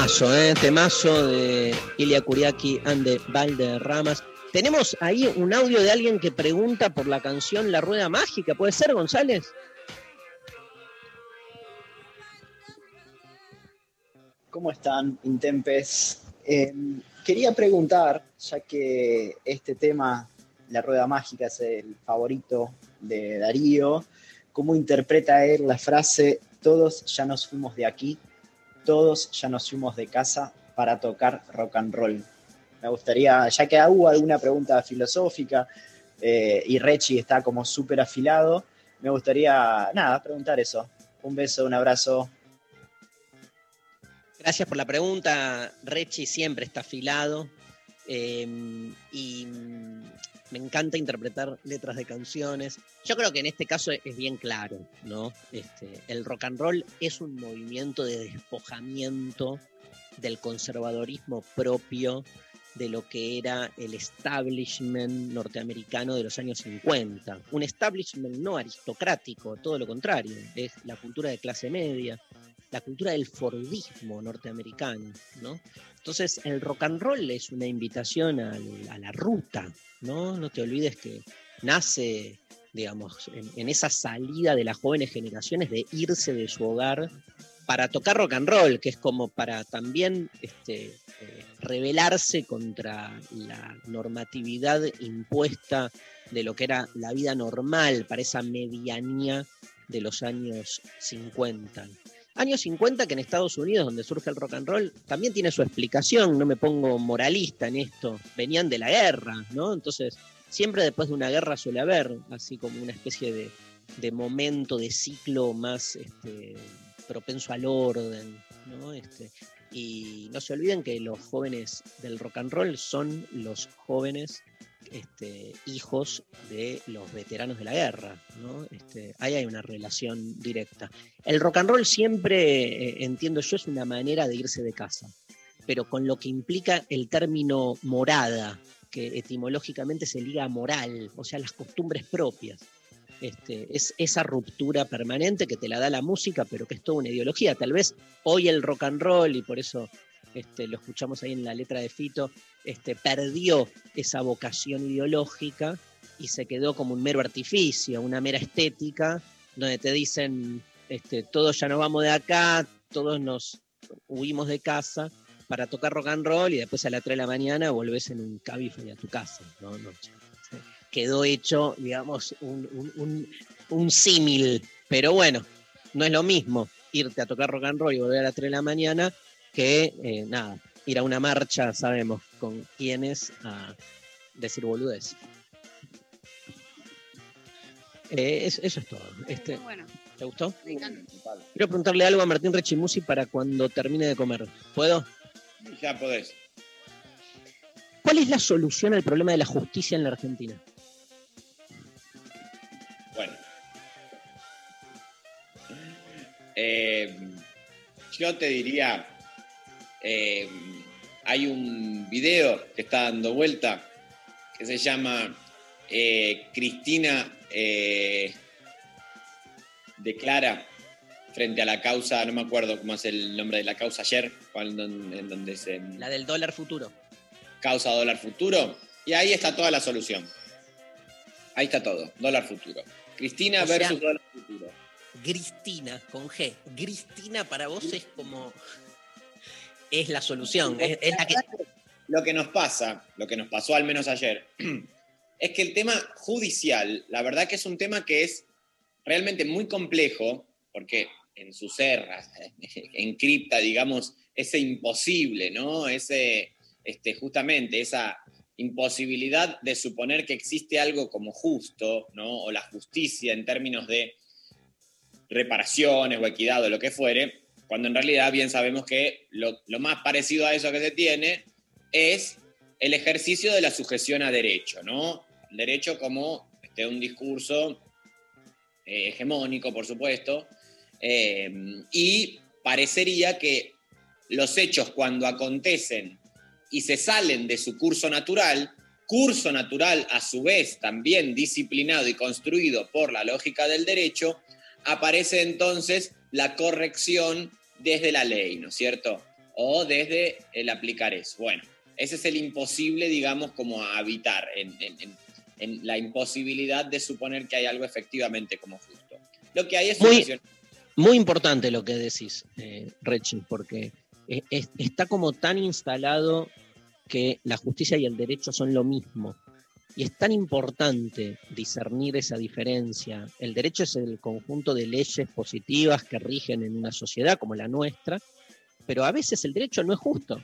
Temazo, ¿eh? Temazo de Ilia Kuriaki and the Valderramas. Tenemos ahí un audio de alguien que pregunta por la canción La Rueda Mágica. ¿Puede ser, González? ¿Cómo están, Intempes? Eh, quería preguntar, ya que este tema, La Rueda Mágica, es el favorito de Darío, ¿cómo interpreta él la frase, todos ya nos fuimos de aquí, todos ya nos fuimos de casa para tocar rock and roll? Me gustaría, ya que hubo alguna pregunta filosófica eh, y Rechi está como súper afilado, me gustaría, nada, preguntar eso. Un beso, un abrazo. Gracias por la pregunta. Rechi siempre está afilado. eh, y me encanta interpretar letras de canciones. Yo creo que en este caso es bien claro, ¿no? Este, el rock and roll es un movimiento de despojamiento del conservadorismo propio de lo que era el establishment norteamericano de los años 50. Un establishment no aristocrático, todo lo contrario, es la cultura de clase media, la cultura del Fordismo norteamericano, ¿no? Entonces, el rock and roll es una invitación a la ruta, ¿no? No te olvides que nace, digamos, en, en esa salida de las jóvenes generaciones de irse de su hogar para tocar rock and roll, que es como para también este, eh, rebelarse contra la normatividad impuesta de lo que era la vida normal, para esa medianía de los años 50. Años 50 que en Estados Unidos, donde surge el rock and roll, también tiene su explicación, no me pongo moralista en esto, venían de la guerra, ¿no? Entonces, siempre después de una guerra suele haber así como una especie de, de momento, de ciclo más este, propenso al orden, ¿no? Este, y no se olviden que los jóvenes del rock and roll son los jóvenes este, hijos de los veteranos de la guerra. ¿no? Este, ahí hay una relación directa. El rock and roll siempre, eh, entiendo yo, es una manera de irse de casa, pero con lo que implica el término morada, que etimológicamente se liga a moral, o sea, las costumbres propias. Este, es esa ruptura permanente que te la da la música, pero que es toda una ideología. Tal vez hoy el rock and roll, y por eso este, lo escuchamos ahí en la letra de Fito, este, perdió esa vocación ideológica y se quedó como un mero artificio, una mera estética, donde te dicen, este, todos ya nos vamos de acá, todos nos huimos de casa para tocar rock and roll y después a las 3 de la mañana volvés en un cabify a tu casa. ¿no? No, quedó hecho, digamos, un, un- un- símil, pero bueno, no es lo mismo irte a tocar rock and roll y volver a las 3 de la mañana que, eh, nada, ir a una marcha, sabemos con quiénes, a decir boludez. Eh, es- eso es todo. Este, Bueno, ¿Te gustó? me encanta. Quiero preguntarle algo a Martín Rechimusi para cuando termine de comer. ¿Puedo? Ya podés. ¿Cuál es la solución al problema de la justicia en la Argentina? Bueno. Eh, yo te diría, eh, hay un video que está dando vuelta que se llama eh, Cristina eh, declara frente a la causa, no me acuerdo cómo es el nombre de la causa ayer, cuando, en donde se... La del dólar futuro. Causa dólar futuro. Y ahí está toda la solución. Ahí está todo, dólar futuro. Cristina O sea, versus dólar futuro. Gristina, con G. Gristina para vos es como. Es la solución. Es, la que. Lo que nos pasa, lo que nos pasó al menos ayer, es que el tema judicial, la verdad que es un tema que es realmente muy complejo, porque en su ser encripta, digamos, ese imposible, ¿no? Ese, este, justamente, esa imposibilidad de suponer que existe algo como justo, ¿no? O la justicia en términos de reparaciones o equidad o lo que fuere, cuando en realidad bien sabemos que lo, más parecido a eso que se tiene es el ejercicio de la sujeción a derecho, ¿no? El derecho como este, un discurso eh, hegemónico, por supuesto, eh, y parecería que los hechos cuando acontecen y se salen de su curso natural, curso natural a su vez también disciplinado y construido por la lógica del derecho, aparece entonces la corrección desde la ley, ¿no es cierto? O desde el aplicar eso. Bueno, ese es el imposible, digamos, como a habitar, en, en- en- en la imposibilidad de suponer que hay algo efectivamente como justo. Lo que hay es Muy- Muy importante lo que decís, eh, Rechi, porque eh, es- está como tan instalado que la justicia y el derecho son lo mismo. Y es tan importante discernir esa diferencia. El derecho es el conjunto de leyes positivas que rigen en una sociedad como la nuestra, pero a veces el derecho no es justo,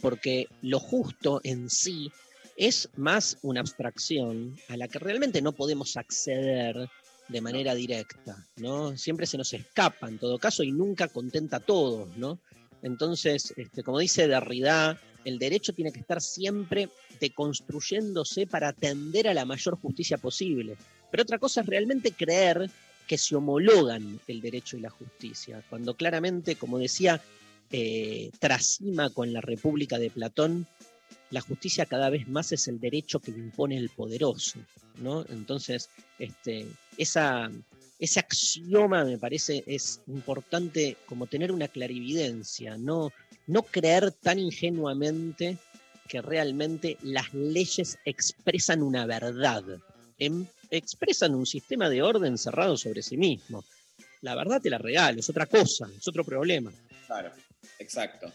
porque lo justo en sí es más una abstracción a la que realmente no podemos acceder de manera directa, ¿no? Siempre se nos escapa en todo caso y nunca contenta a todos, ¿no? Entonces, este, como dice Derrida, el derecho tiene que estar siempre deconstruyéndose para atender a la mayor justicia posible. Pero otra cosa es realmente creer que se homologan el derecho y la justicia, cuando claramente, como decía eh, Trasima con la República de Platón, la justicia cada vez más es el derecho que impone el poderoso, ¿no? Entonces, este, esa, ese axioma me parece es importante como tener una clarividencia, no, no creer tan ingenuamente que realmente las leyes expresan una verdad, em- expresan un sistema de orden cerrado sobre sí mismo. La verdad te la regalo, es otra cosa, es otro problema. Claro, exacto.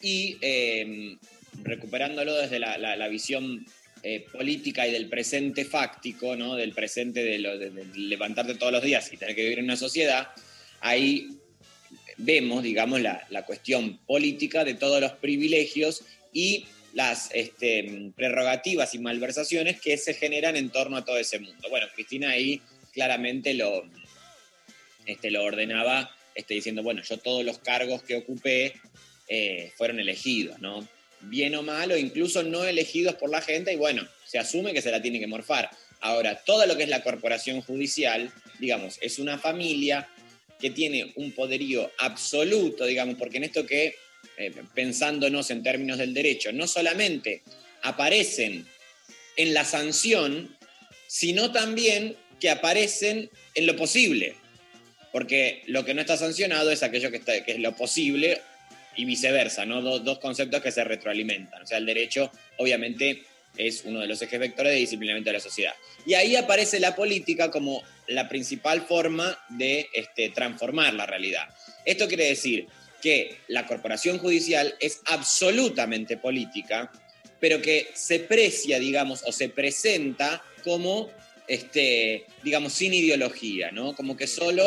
Y eh, recuperándolo desde la visión eh, política y del presente fáctico, ¿no? del presente de, lo- de- de levantarte todos los días y tener que vivir en una sociedad, ahí vemos, digamos, la, la cuestión política de todos los privilegios y las este, prerrogativas y malversaciones que se generan en torno a todo ese mundo. Bueno, Cristina ahí claramente lo, este, lo ordenaba este, diciendo, bueno, yo todos los cargos que ocupé eh, fueron elegidos, ¿no? Bien o mal, o incluso no elegidos por la gente, y bueno, se asume que se la tiene que morfar. Ahora, todo lo que es la corporación judicial, digamos, es una familia que tiene un poderío absoluto, digamos, porque en esto que, eh, pensándonos en términos del derecho, no solamente aparecen en la sanción, sino también que aparecen en lo posible. Porque lo que no está sancionado es aquello que, está, que es lo posible y viceversa, ¿no? Do- dos conceptos que se retroalimentan. O sea, el derecho, obviamente, es uno de los ejes vectores de disciplinamiento de la sociedad. Y ahí aparece la política como la principal forma de este, transformar la realidad. Esto quiere decir que la corporación judicial es absolutamente política, pero que se precia, digamos, o se presenta como, este, digamos, sin ideología, ¿no? Como que solo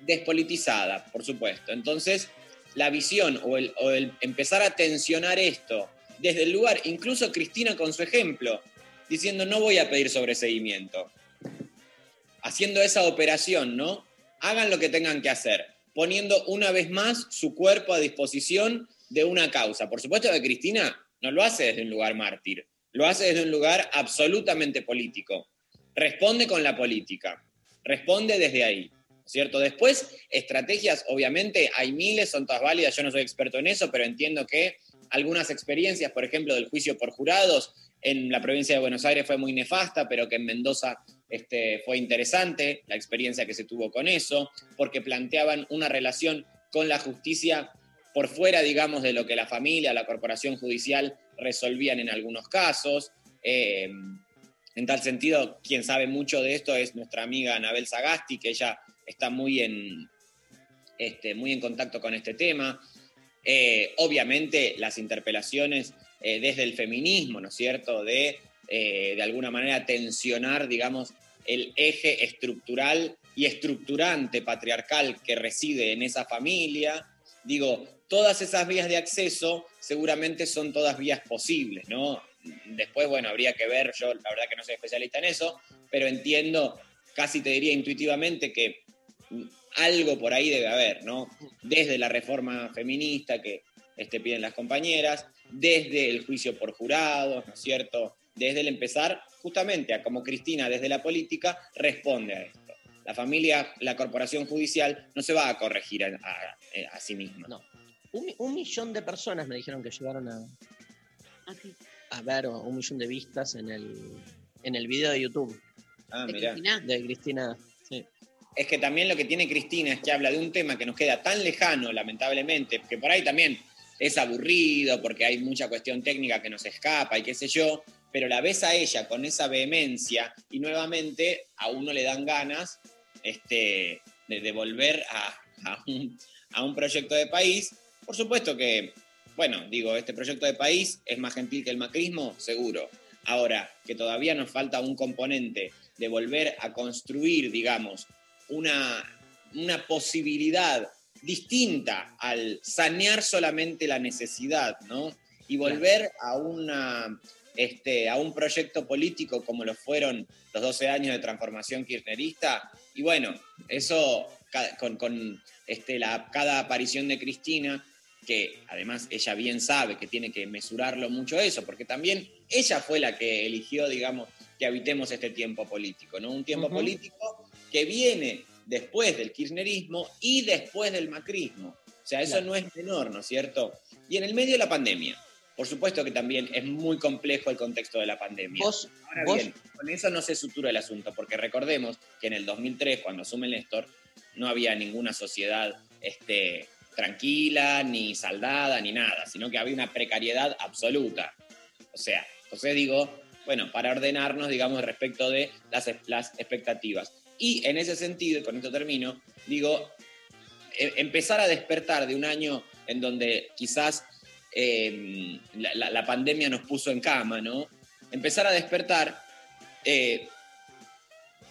despolitizada, por supuesto. Entonces, la visión o el, o el empezar a tensionar esto desde el lugar, incluso Cristina con su ejemplo, diciendo no voy a pedir sobreseguimiento, haciendo esa operación, ¿no? Hagan lo que tengan que hacer, poniendo una vez más su cuerpo a disposición de una causa. Por supuesto que Cristina no lo hace desde un lugar mártir, lo hace desde un lugar absolutamente político. Responde con la política, responde desde ahí. ¿Cierto? Después, estrategias, obviamente, hay miles, son todas válidas, yo no soy experto en eso, pero entiendo que algunas experiencias, por ejemplo, del juicio por jurados, en la provincia de Buenos Aires fue muy nefasta, pero que en Mendoza este, fue interesante la experiencia que se tuvo con eso, porque planteaban una relación con la justicia por fuera, digamos, de lo que la familia, la corporación judicial resolvían en algunos casos. Eh, en tal sentido, quien sabe mucho de esto es nuestra amiga Anabel Sagasti, que ella está muy en, este, muy en contacto con este tema. Eh, obviamente las interpelaciones eh, desde el feminismo, ¿no es cierto? De, eh, de alguna manera, tensionar, digamos, el eje estructural y estructurante patriarcal que reside en esa familia. Digo, todas esas vías de acceso seguramente son todas vías posibles, ¿no? después, bueno, habría que ver, yo la verdad que no soy especialista en eso, pero entiendo, casi te diría intuitivamente que algo por ahí debe haber, ¿no? Desde la reforma feminista que este, piden las compañeras, desde el juicio por jurados, ¿no es cierto? Desde el empezar, justamente, a como Cristina desde la política responde a esto. La familia, la corporación judicial no se va a corregir a, a- a sí misma. No. Un, mi- un millón de personas me dijeron que llegaron a, Así. a ver o un millón de vistas en el, en el video de YouTube. Ah, ¿De mirá. Cristina? De Cristina. Sí. Es que también lo que tiene Cristina es que habla de un tema que nos queda tan lejano, lamentablemente, que por ahí también es aburrido, porque hay mucha cuestión técnica que nos escapa y qué sé yo, pero la ves a ella con esa vehemencia y nuevamente a uno le dan ganas este, de, de volver a, a un proyecto de país. Por supuesto que, bueno, digo, este proyecto de país es más gentil que el macrismo, seguro. Ahora, que todavía nos falta un componente de volver a construir, digamos, una, una posibilidad distinta al sanear solamente la necesidad, ¿no? Y volver a, una, este, a un proyecto político como lo fueron los 12 años de transformación kirchnerista. Y bueno, eso con, con, este, la, cada aparición de Cristina, que además ella bien sabe que tiene que mesurarlo mucho eso, porque también ella fue la que eligió, digamos, que habitemos este tiempo político, ¿no? Un tiempo político que viene después del kirchnerismo y después del macrismo. O sea, eso Claro. no es menor, ¿no es cierto? Y en el medio de la pandemia. Por supuesto que también es muy complejo el contexto de la pandemia. Vos, Ahora vos- bien, con eso no se sutura el asunto, porque recordemos que en el 2003, cuando asume Néstor, no había ninguna sociedad este, tranquila, ni saldada, ni nada, sino que había una precariedad absoluta. O sea, entonces digo, bueno, para ordenarnos, digamos, respecto de las, las expectativas. Y en ese sentido, y con esto termino, digo, e- empezar a despertar de un año en donde quizás la, la- la pandemia nos puso en cama, ¿no? Empezar a despertar eh,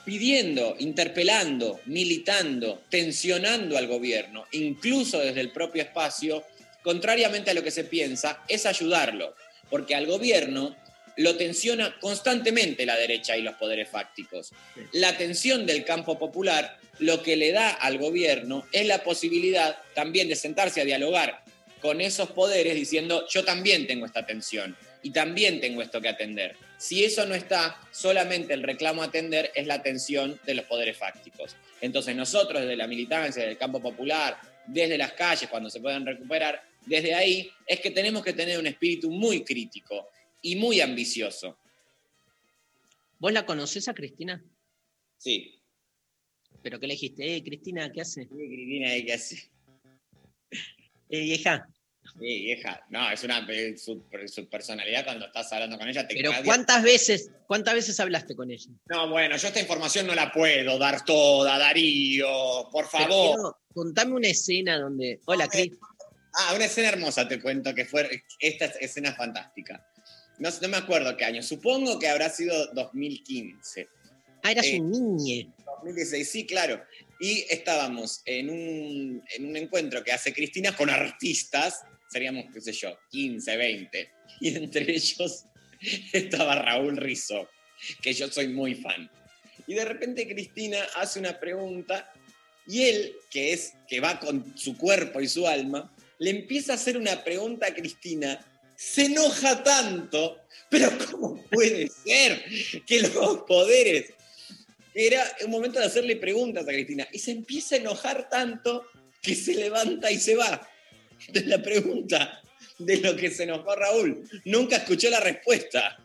pidiendo, interpelando, militando, tensionando al gobierno, incluso desde el propio espacio, contrariamente a lo que se piensa, es ayudarlo, porque al gobierno lo tensiona constantemente la derecha y los poderes fácticos. La tensión del campo popular lo que le da al gobierno es la posibilidad también de sentarse a dialogar con esos poderes diciendo yo también tengo esta tensión y también tengo esto que atender. Si eso no está, solamente el reclamo a atender es la tensión de los poderes fácticos. Entonces nosotros desde la militancia, desde el campo popular, desde las calles, cuando se puedan recuperar, desde ahí es que tenemos que tener un espíritu muy crítico y muy ambicioso. ¿Vos la conocés a Cristina? Sí. ¿Pero qué le dijiste? Eh, Cristina, ¿qué hace? Sí, Cristina, ¿qué hace? Eh, vieja. Sí, vieja. No, es una eh, su, su personalidad cuando estás hablando con ella. Te Pero. ¿cuántas veces, cuántas veces hablaste con ella? No, bueno, yo esta información no la puedo dar toda, Darío. Por favor. quiero- contame una escena donde. Hola, Cris. Ah, una escena hermosa, te cuento, que fue esta escena fantástica. No, no me acuerdo qué año, supongo que habrá sido 2015. Ah, eras Eh, un niñe. 2016, sí, claro. Y estábamos en un, en un encuentro que hace Cristina con artistas, seríamos, qué sé yo, 15, 20. Y entre ellos estaba Raúl Rizzo, que yo soy muy fan. Y de repente Cristina hace una pregunta y él, que es que va con su cuerpo y su alma, le empieza a hacer una pregunta a Cristina, se enoja tanto, pero ¿cómo puede ser que los poderes era un momento de hacerle preguntas a Cristina y se empieza a enojar tanto que se levanta y se va. De la pregunta de lo que se enojó Raúl. Nunca escuchó la respuesta.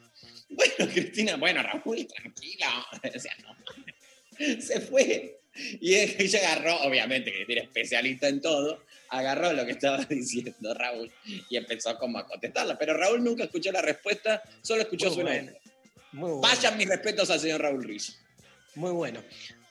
Bueno, Cristina, bueno, Raúl, tranquila. Se fue. Y ella agarró, obviamente, Cristina es especialista en todo, agarró lo que estaba diciendo Raúl y empezó como a contestarla. Pero Raúl nunca escuchó la respuesta, solo escuchó Muy su bueno. enojo. Muy bueno. Vayan mis respetos al señor Raúl Rizzo. Muy bueno.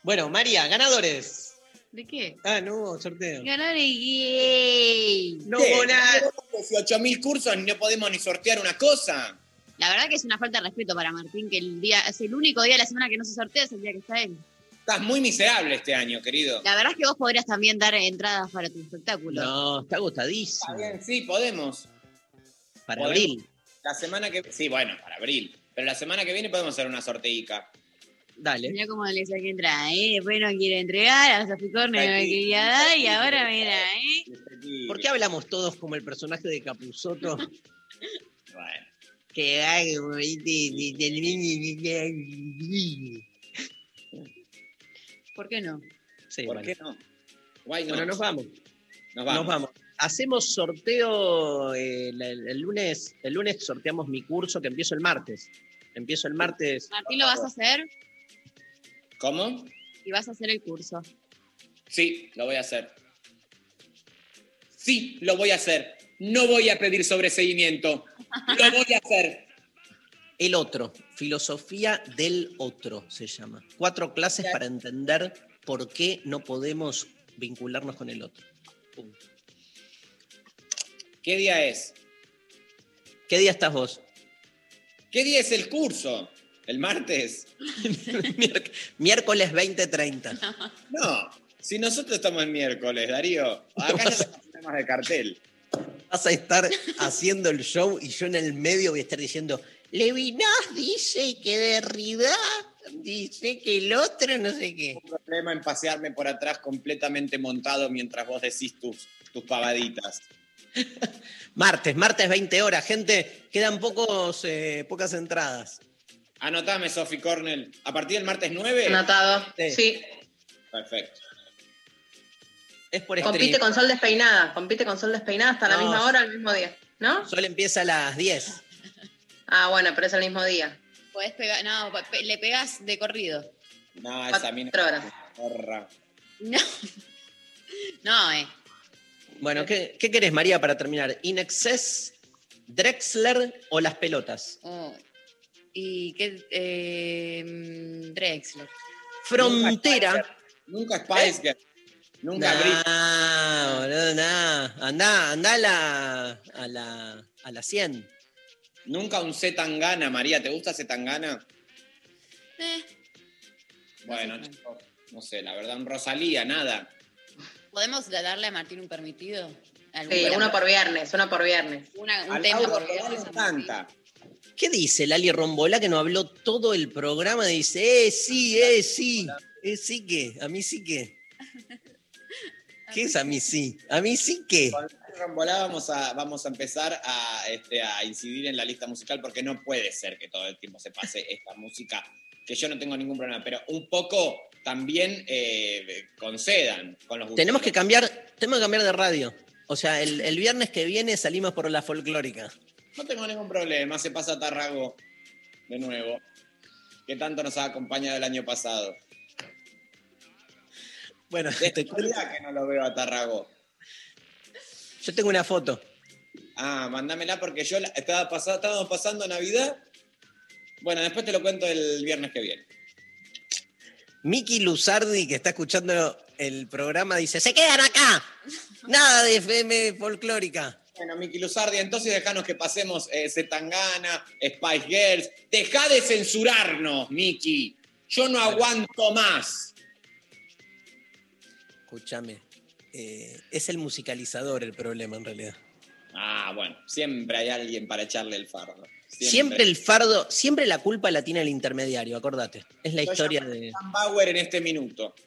Bueno, María, ganadores. ¿De qué? Ah, no hubo sorteo. Ganar el gay. No ¿Qué? hubo nada. 18.000 cursos y no podemos ni sortear una cosa. La verdad que es una falta de respeto para Martín, que el día, es el único día de la semana que no se sortea, es el día que está él. Estás muy miserable este año, querido. La verdad es que vos podrías también dar entradas para tu espectáculo. No, está agotadísimo. Está bien, sí, podemos. Para Podemos. abril. La semana que Sí, bueno, para abril. Pero la semana que viene podemos hacer una sorteica. Dale. Mira cómo le dice que entra, ¿eh? Después no quiere entregar, a Sofi Corner no me quería dar y ahora mira, ¿eh? ¿Por qué hablamos todos como el personaje de Capuzotto? Bueno. Que ¿Por qué no? Sí, ¿Por bueno. qué no? Why Bueno, nos vamos. Nos vamos. Nos vamos. Hacemos sorteo eh, el, el lunes. El lunes sorteamos mi curso que empiezo el martes. Empiezo el martes. Martín, ¿lo vas a hacer? ¿Cómo? Y vas a hacer el curso. Sí, lo voy a hacer. Sí, lo voy a hacer. No voy a pedir sobreseguimiento. Lo voy a hacer. El otro, filosofía del otro se llama. Cuatro clases para entender por qué no podemos vincularnos con el otro. Pum. ¿Qué día es? ¿Qué día estás vos? ¿Qué día es el curso? ¿El martes? Miérc- Miércoles 2030. No, si nosotros estamos el miércoles, Darío. Acá no tenemos de cartel. Vas a estar haciendo el show y yo en el medio voy a estar diciendo, Levinas dice que Derrida dice que el otro no sé qué. Un problema en pasearme por atrás completamente montado mientras vos decís tus, tus pavaditas. Martes, martes 20 horas, gente, quedan pocos, eh, pocas entradas. Anotame, Sophie Cornell. ¿A partir del martes 9? Anotado. Sí. Sí. Perfecto. Es por Compite stream. con Sol Despeinada. Compite con Sol Despeinada hasta la No. misma hora, al mismo día. ¿No? Solo empieza a las 10. Ah, bueno, pero es el mismo día. Podés pegar, no, pe- le pegas de corrido. No, esa mina. Cuatro horas. Porra. No. No, eh. Bueno, ¿qué, qué querés, María, para terminar? ¿Inexcess, Drexler o las pelotas? Oh. Y qué. Eh, Drexler. Frontera. Nunca Spice Girl. Nunca Britney. Nah, boludo, nah. Andá, andá a la, a la, a la 100. Nunca un C Tangana, María. ¿Te gusta C Tangana? Eh, Bueno, chicos, no sé, la verdad, un Rosalía, nada. ¿Podemos darle a Martín un permitido? ¿Algún Sí, uno por viernes, uno por viernes. Una- un Al tema por viernes le a Martín. encanta. ¿Qué dice Lali Rombolá que no habló todo el programa? Dice, eh, sí, eh, sí. Eh, sí que, a mí sí que. ¿Qué es a mí sí? A mí sí que. Rombolá vamos a, vamos a empezar a, este, a incidir en la lista musical porque no puede ser que todo el tiempo se pase esta música, que yo no tengo ningún problema, pero un poco también eh, concedan con los gustos. Tenemos que cambiar, tenemos que cambiar de radio. O sea, el, el viernes que viene salimos por la folclórica. No tengo ningún problema, se pasa Tarrago de nuevo, que tanto nos ha acompañado el año pasado. Bueno, De te verdad que no lo veo a Tarrago. Yo tengo una foto. Ah, mándamela porque yo la- estaba pasando, estábamos pasando Navidad. Bueno, después te lo cuento el viernes que viene. Miki Luzardi, que está escuchando el programa, dice, se quedan acá. Nada de FM folclórica. Bueno, Miki Luzardi, entonces dejanos que pasemos eh, Zetangana, Spice Girls. Deja de censurarnos, Miki. Yo no aguanto más. Escúchame. Eh, es el musicalizador el problema en realidad. Ah, bueno, siempre hay alguien para echarle el fardo. Siempre el fardo, siempre la culpa la tiene el intermediario, acordate. Es la Yo historia a de. Bauer en este minuto.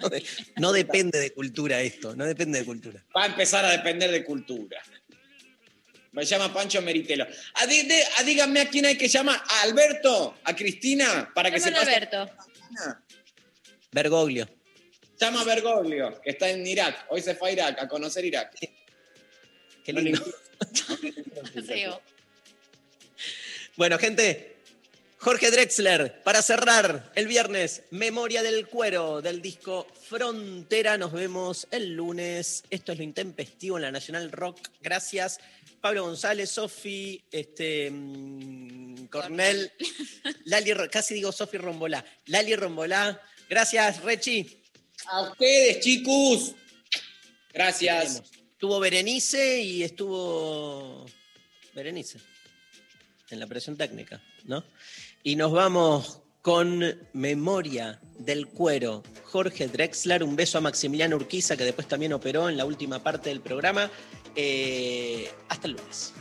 No, de- no depende de cultura esto, no depende de cultura. Va a empezar a depender de cultura. Me llama Pancho Meritelo. Ah, di- di- ah, díganme a quién hay que llamar. ¿A Alberto? ¿A Cristina? Para que se pase. Alberto. Bergoglio. Llama a Bergoglio, que está en Irak. Hoy se fue a Irak, a conocer Irak. Qué lindo. Bueno, gente, Jorge Drexler, para cerrar el viernes, Memoria del Cuero del disco Frontera. Nos vemos el lunes. Esto es lo intempestivo en la Nacional Rock. Gracias. Pablo González, Sofi, este, mm, Cornel, Lali, casi digo Sofi Rombolá. Lali Rombolá. Gracias, Rechi. A ustedes, chicos. Gracias. Estuvo Berenice y estuvo Berenice en la presión técnica, ¿no? Y nos vamos con Memoria del Cuero. Jorge Drexler, un beso a Maximiliano Urquiza, que después también operó en la última parte del programa. Eh, hasta el lunes.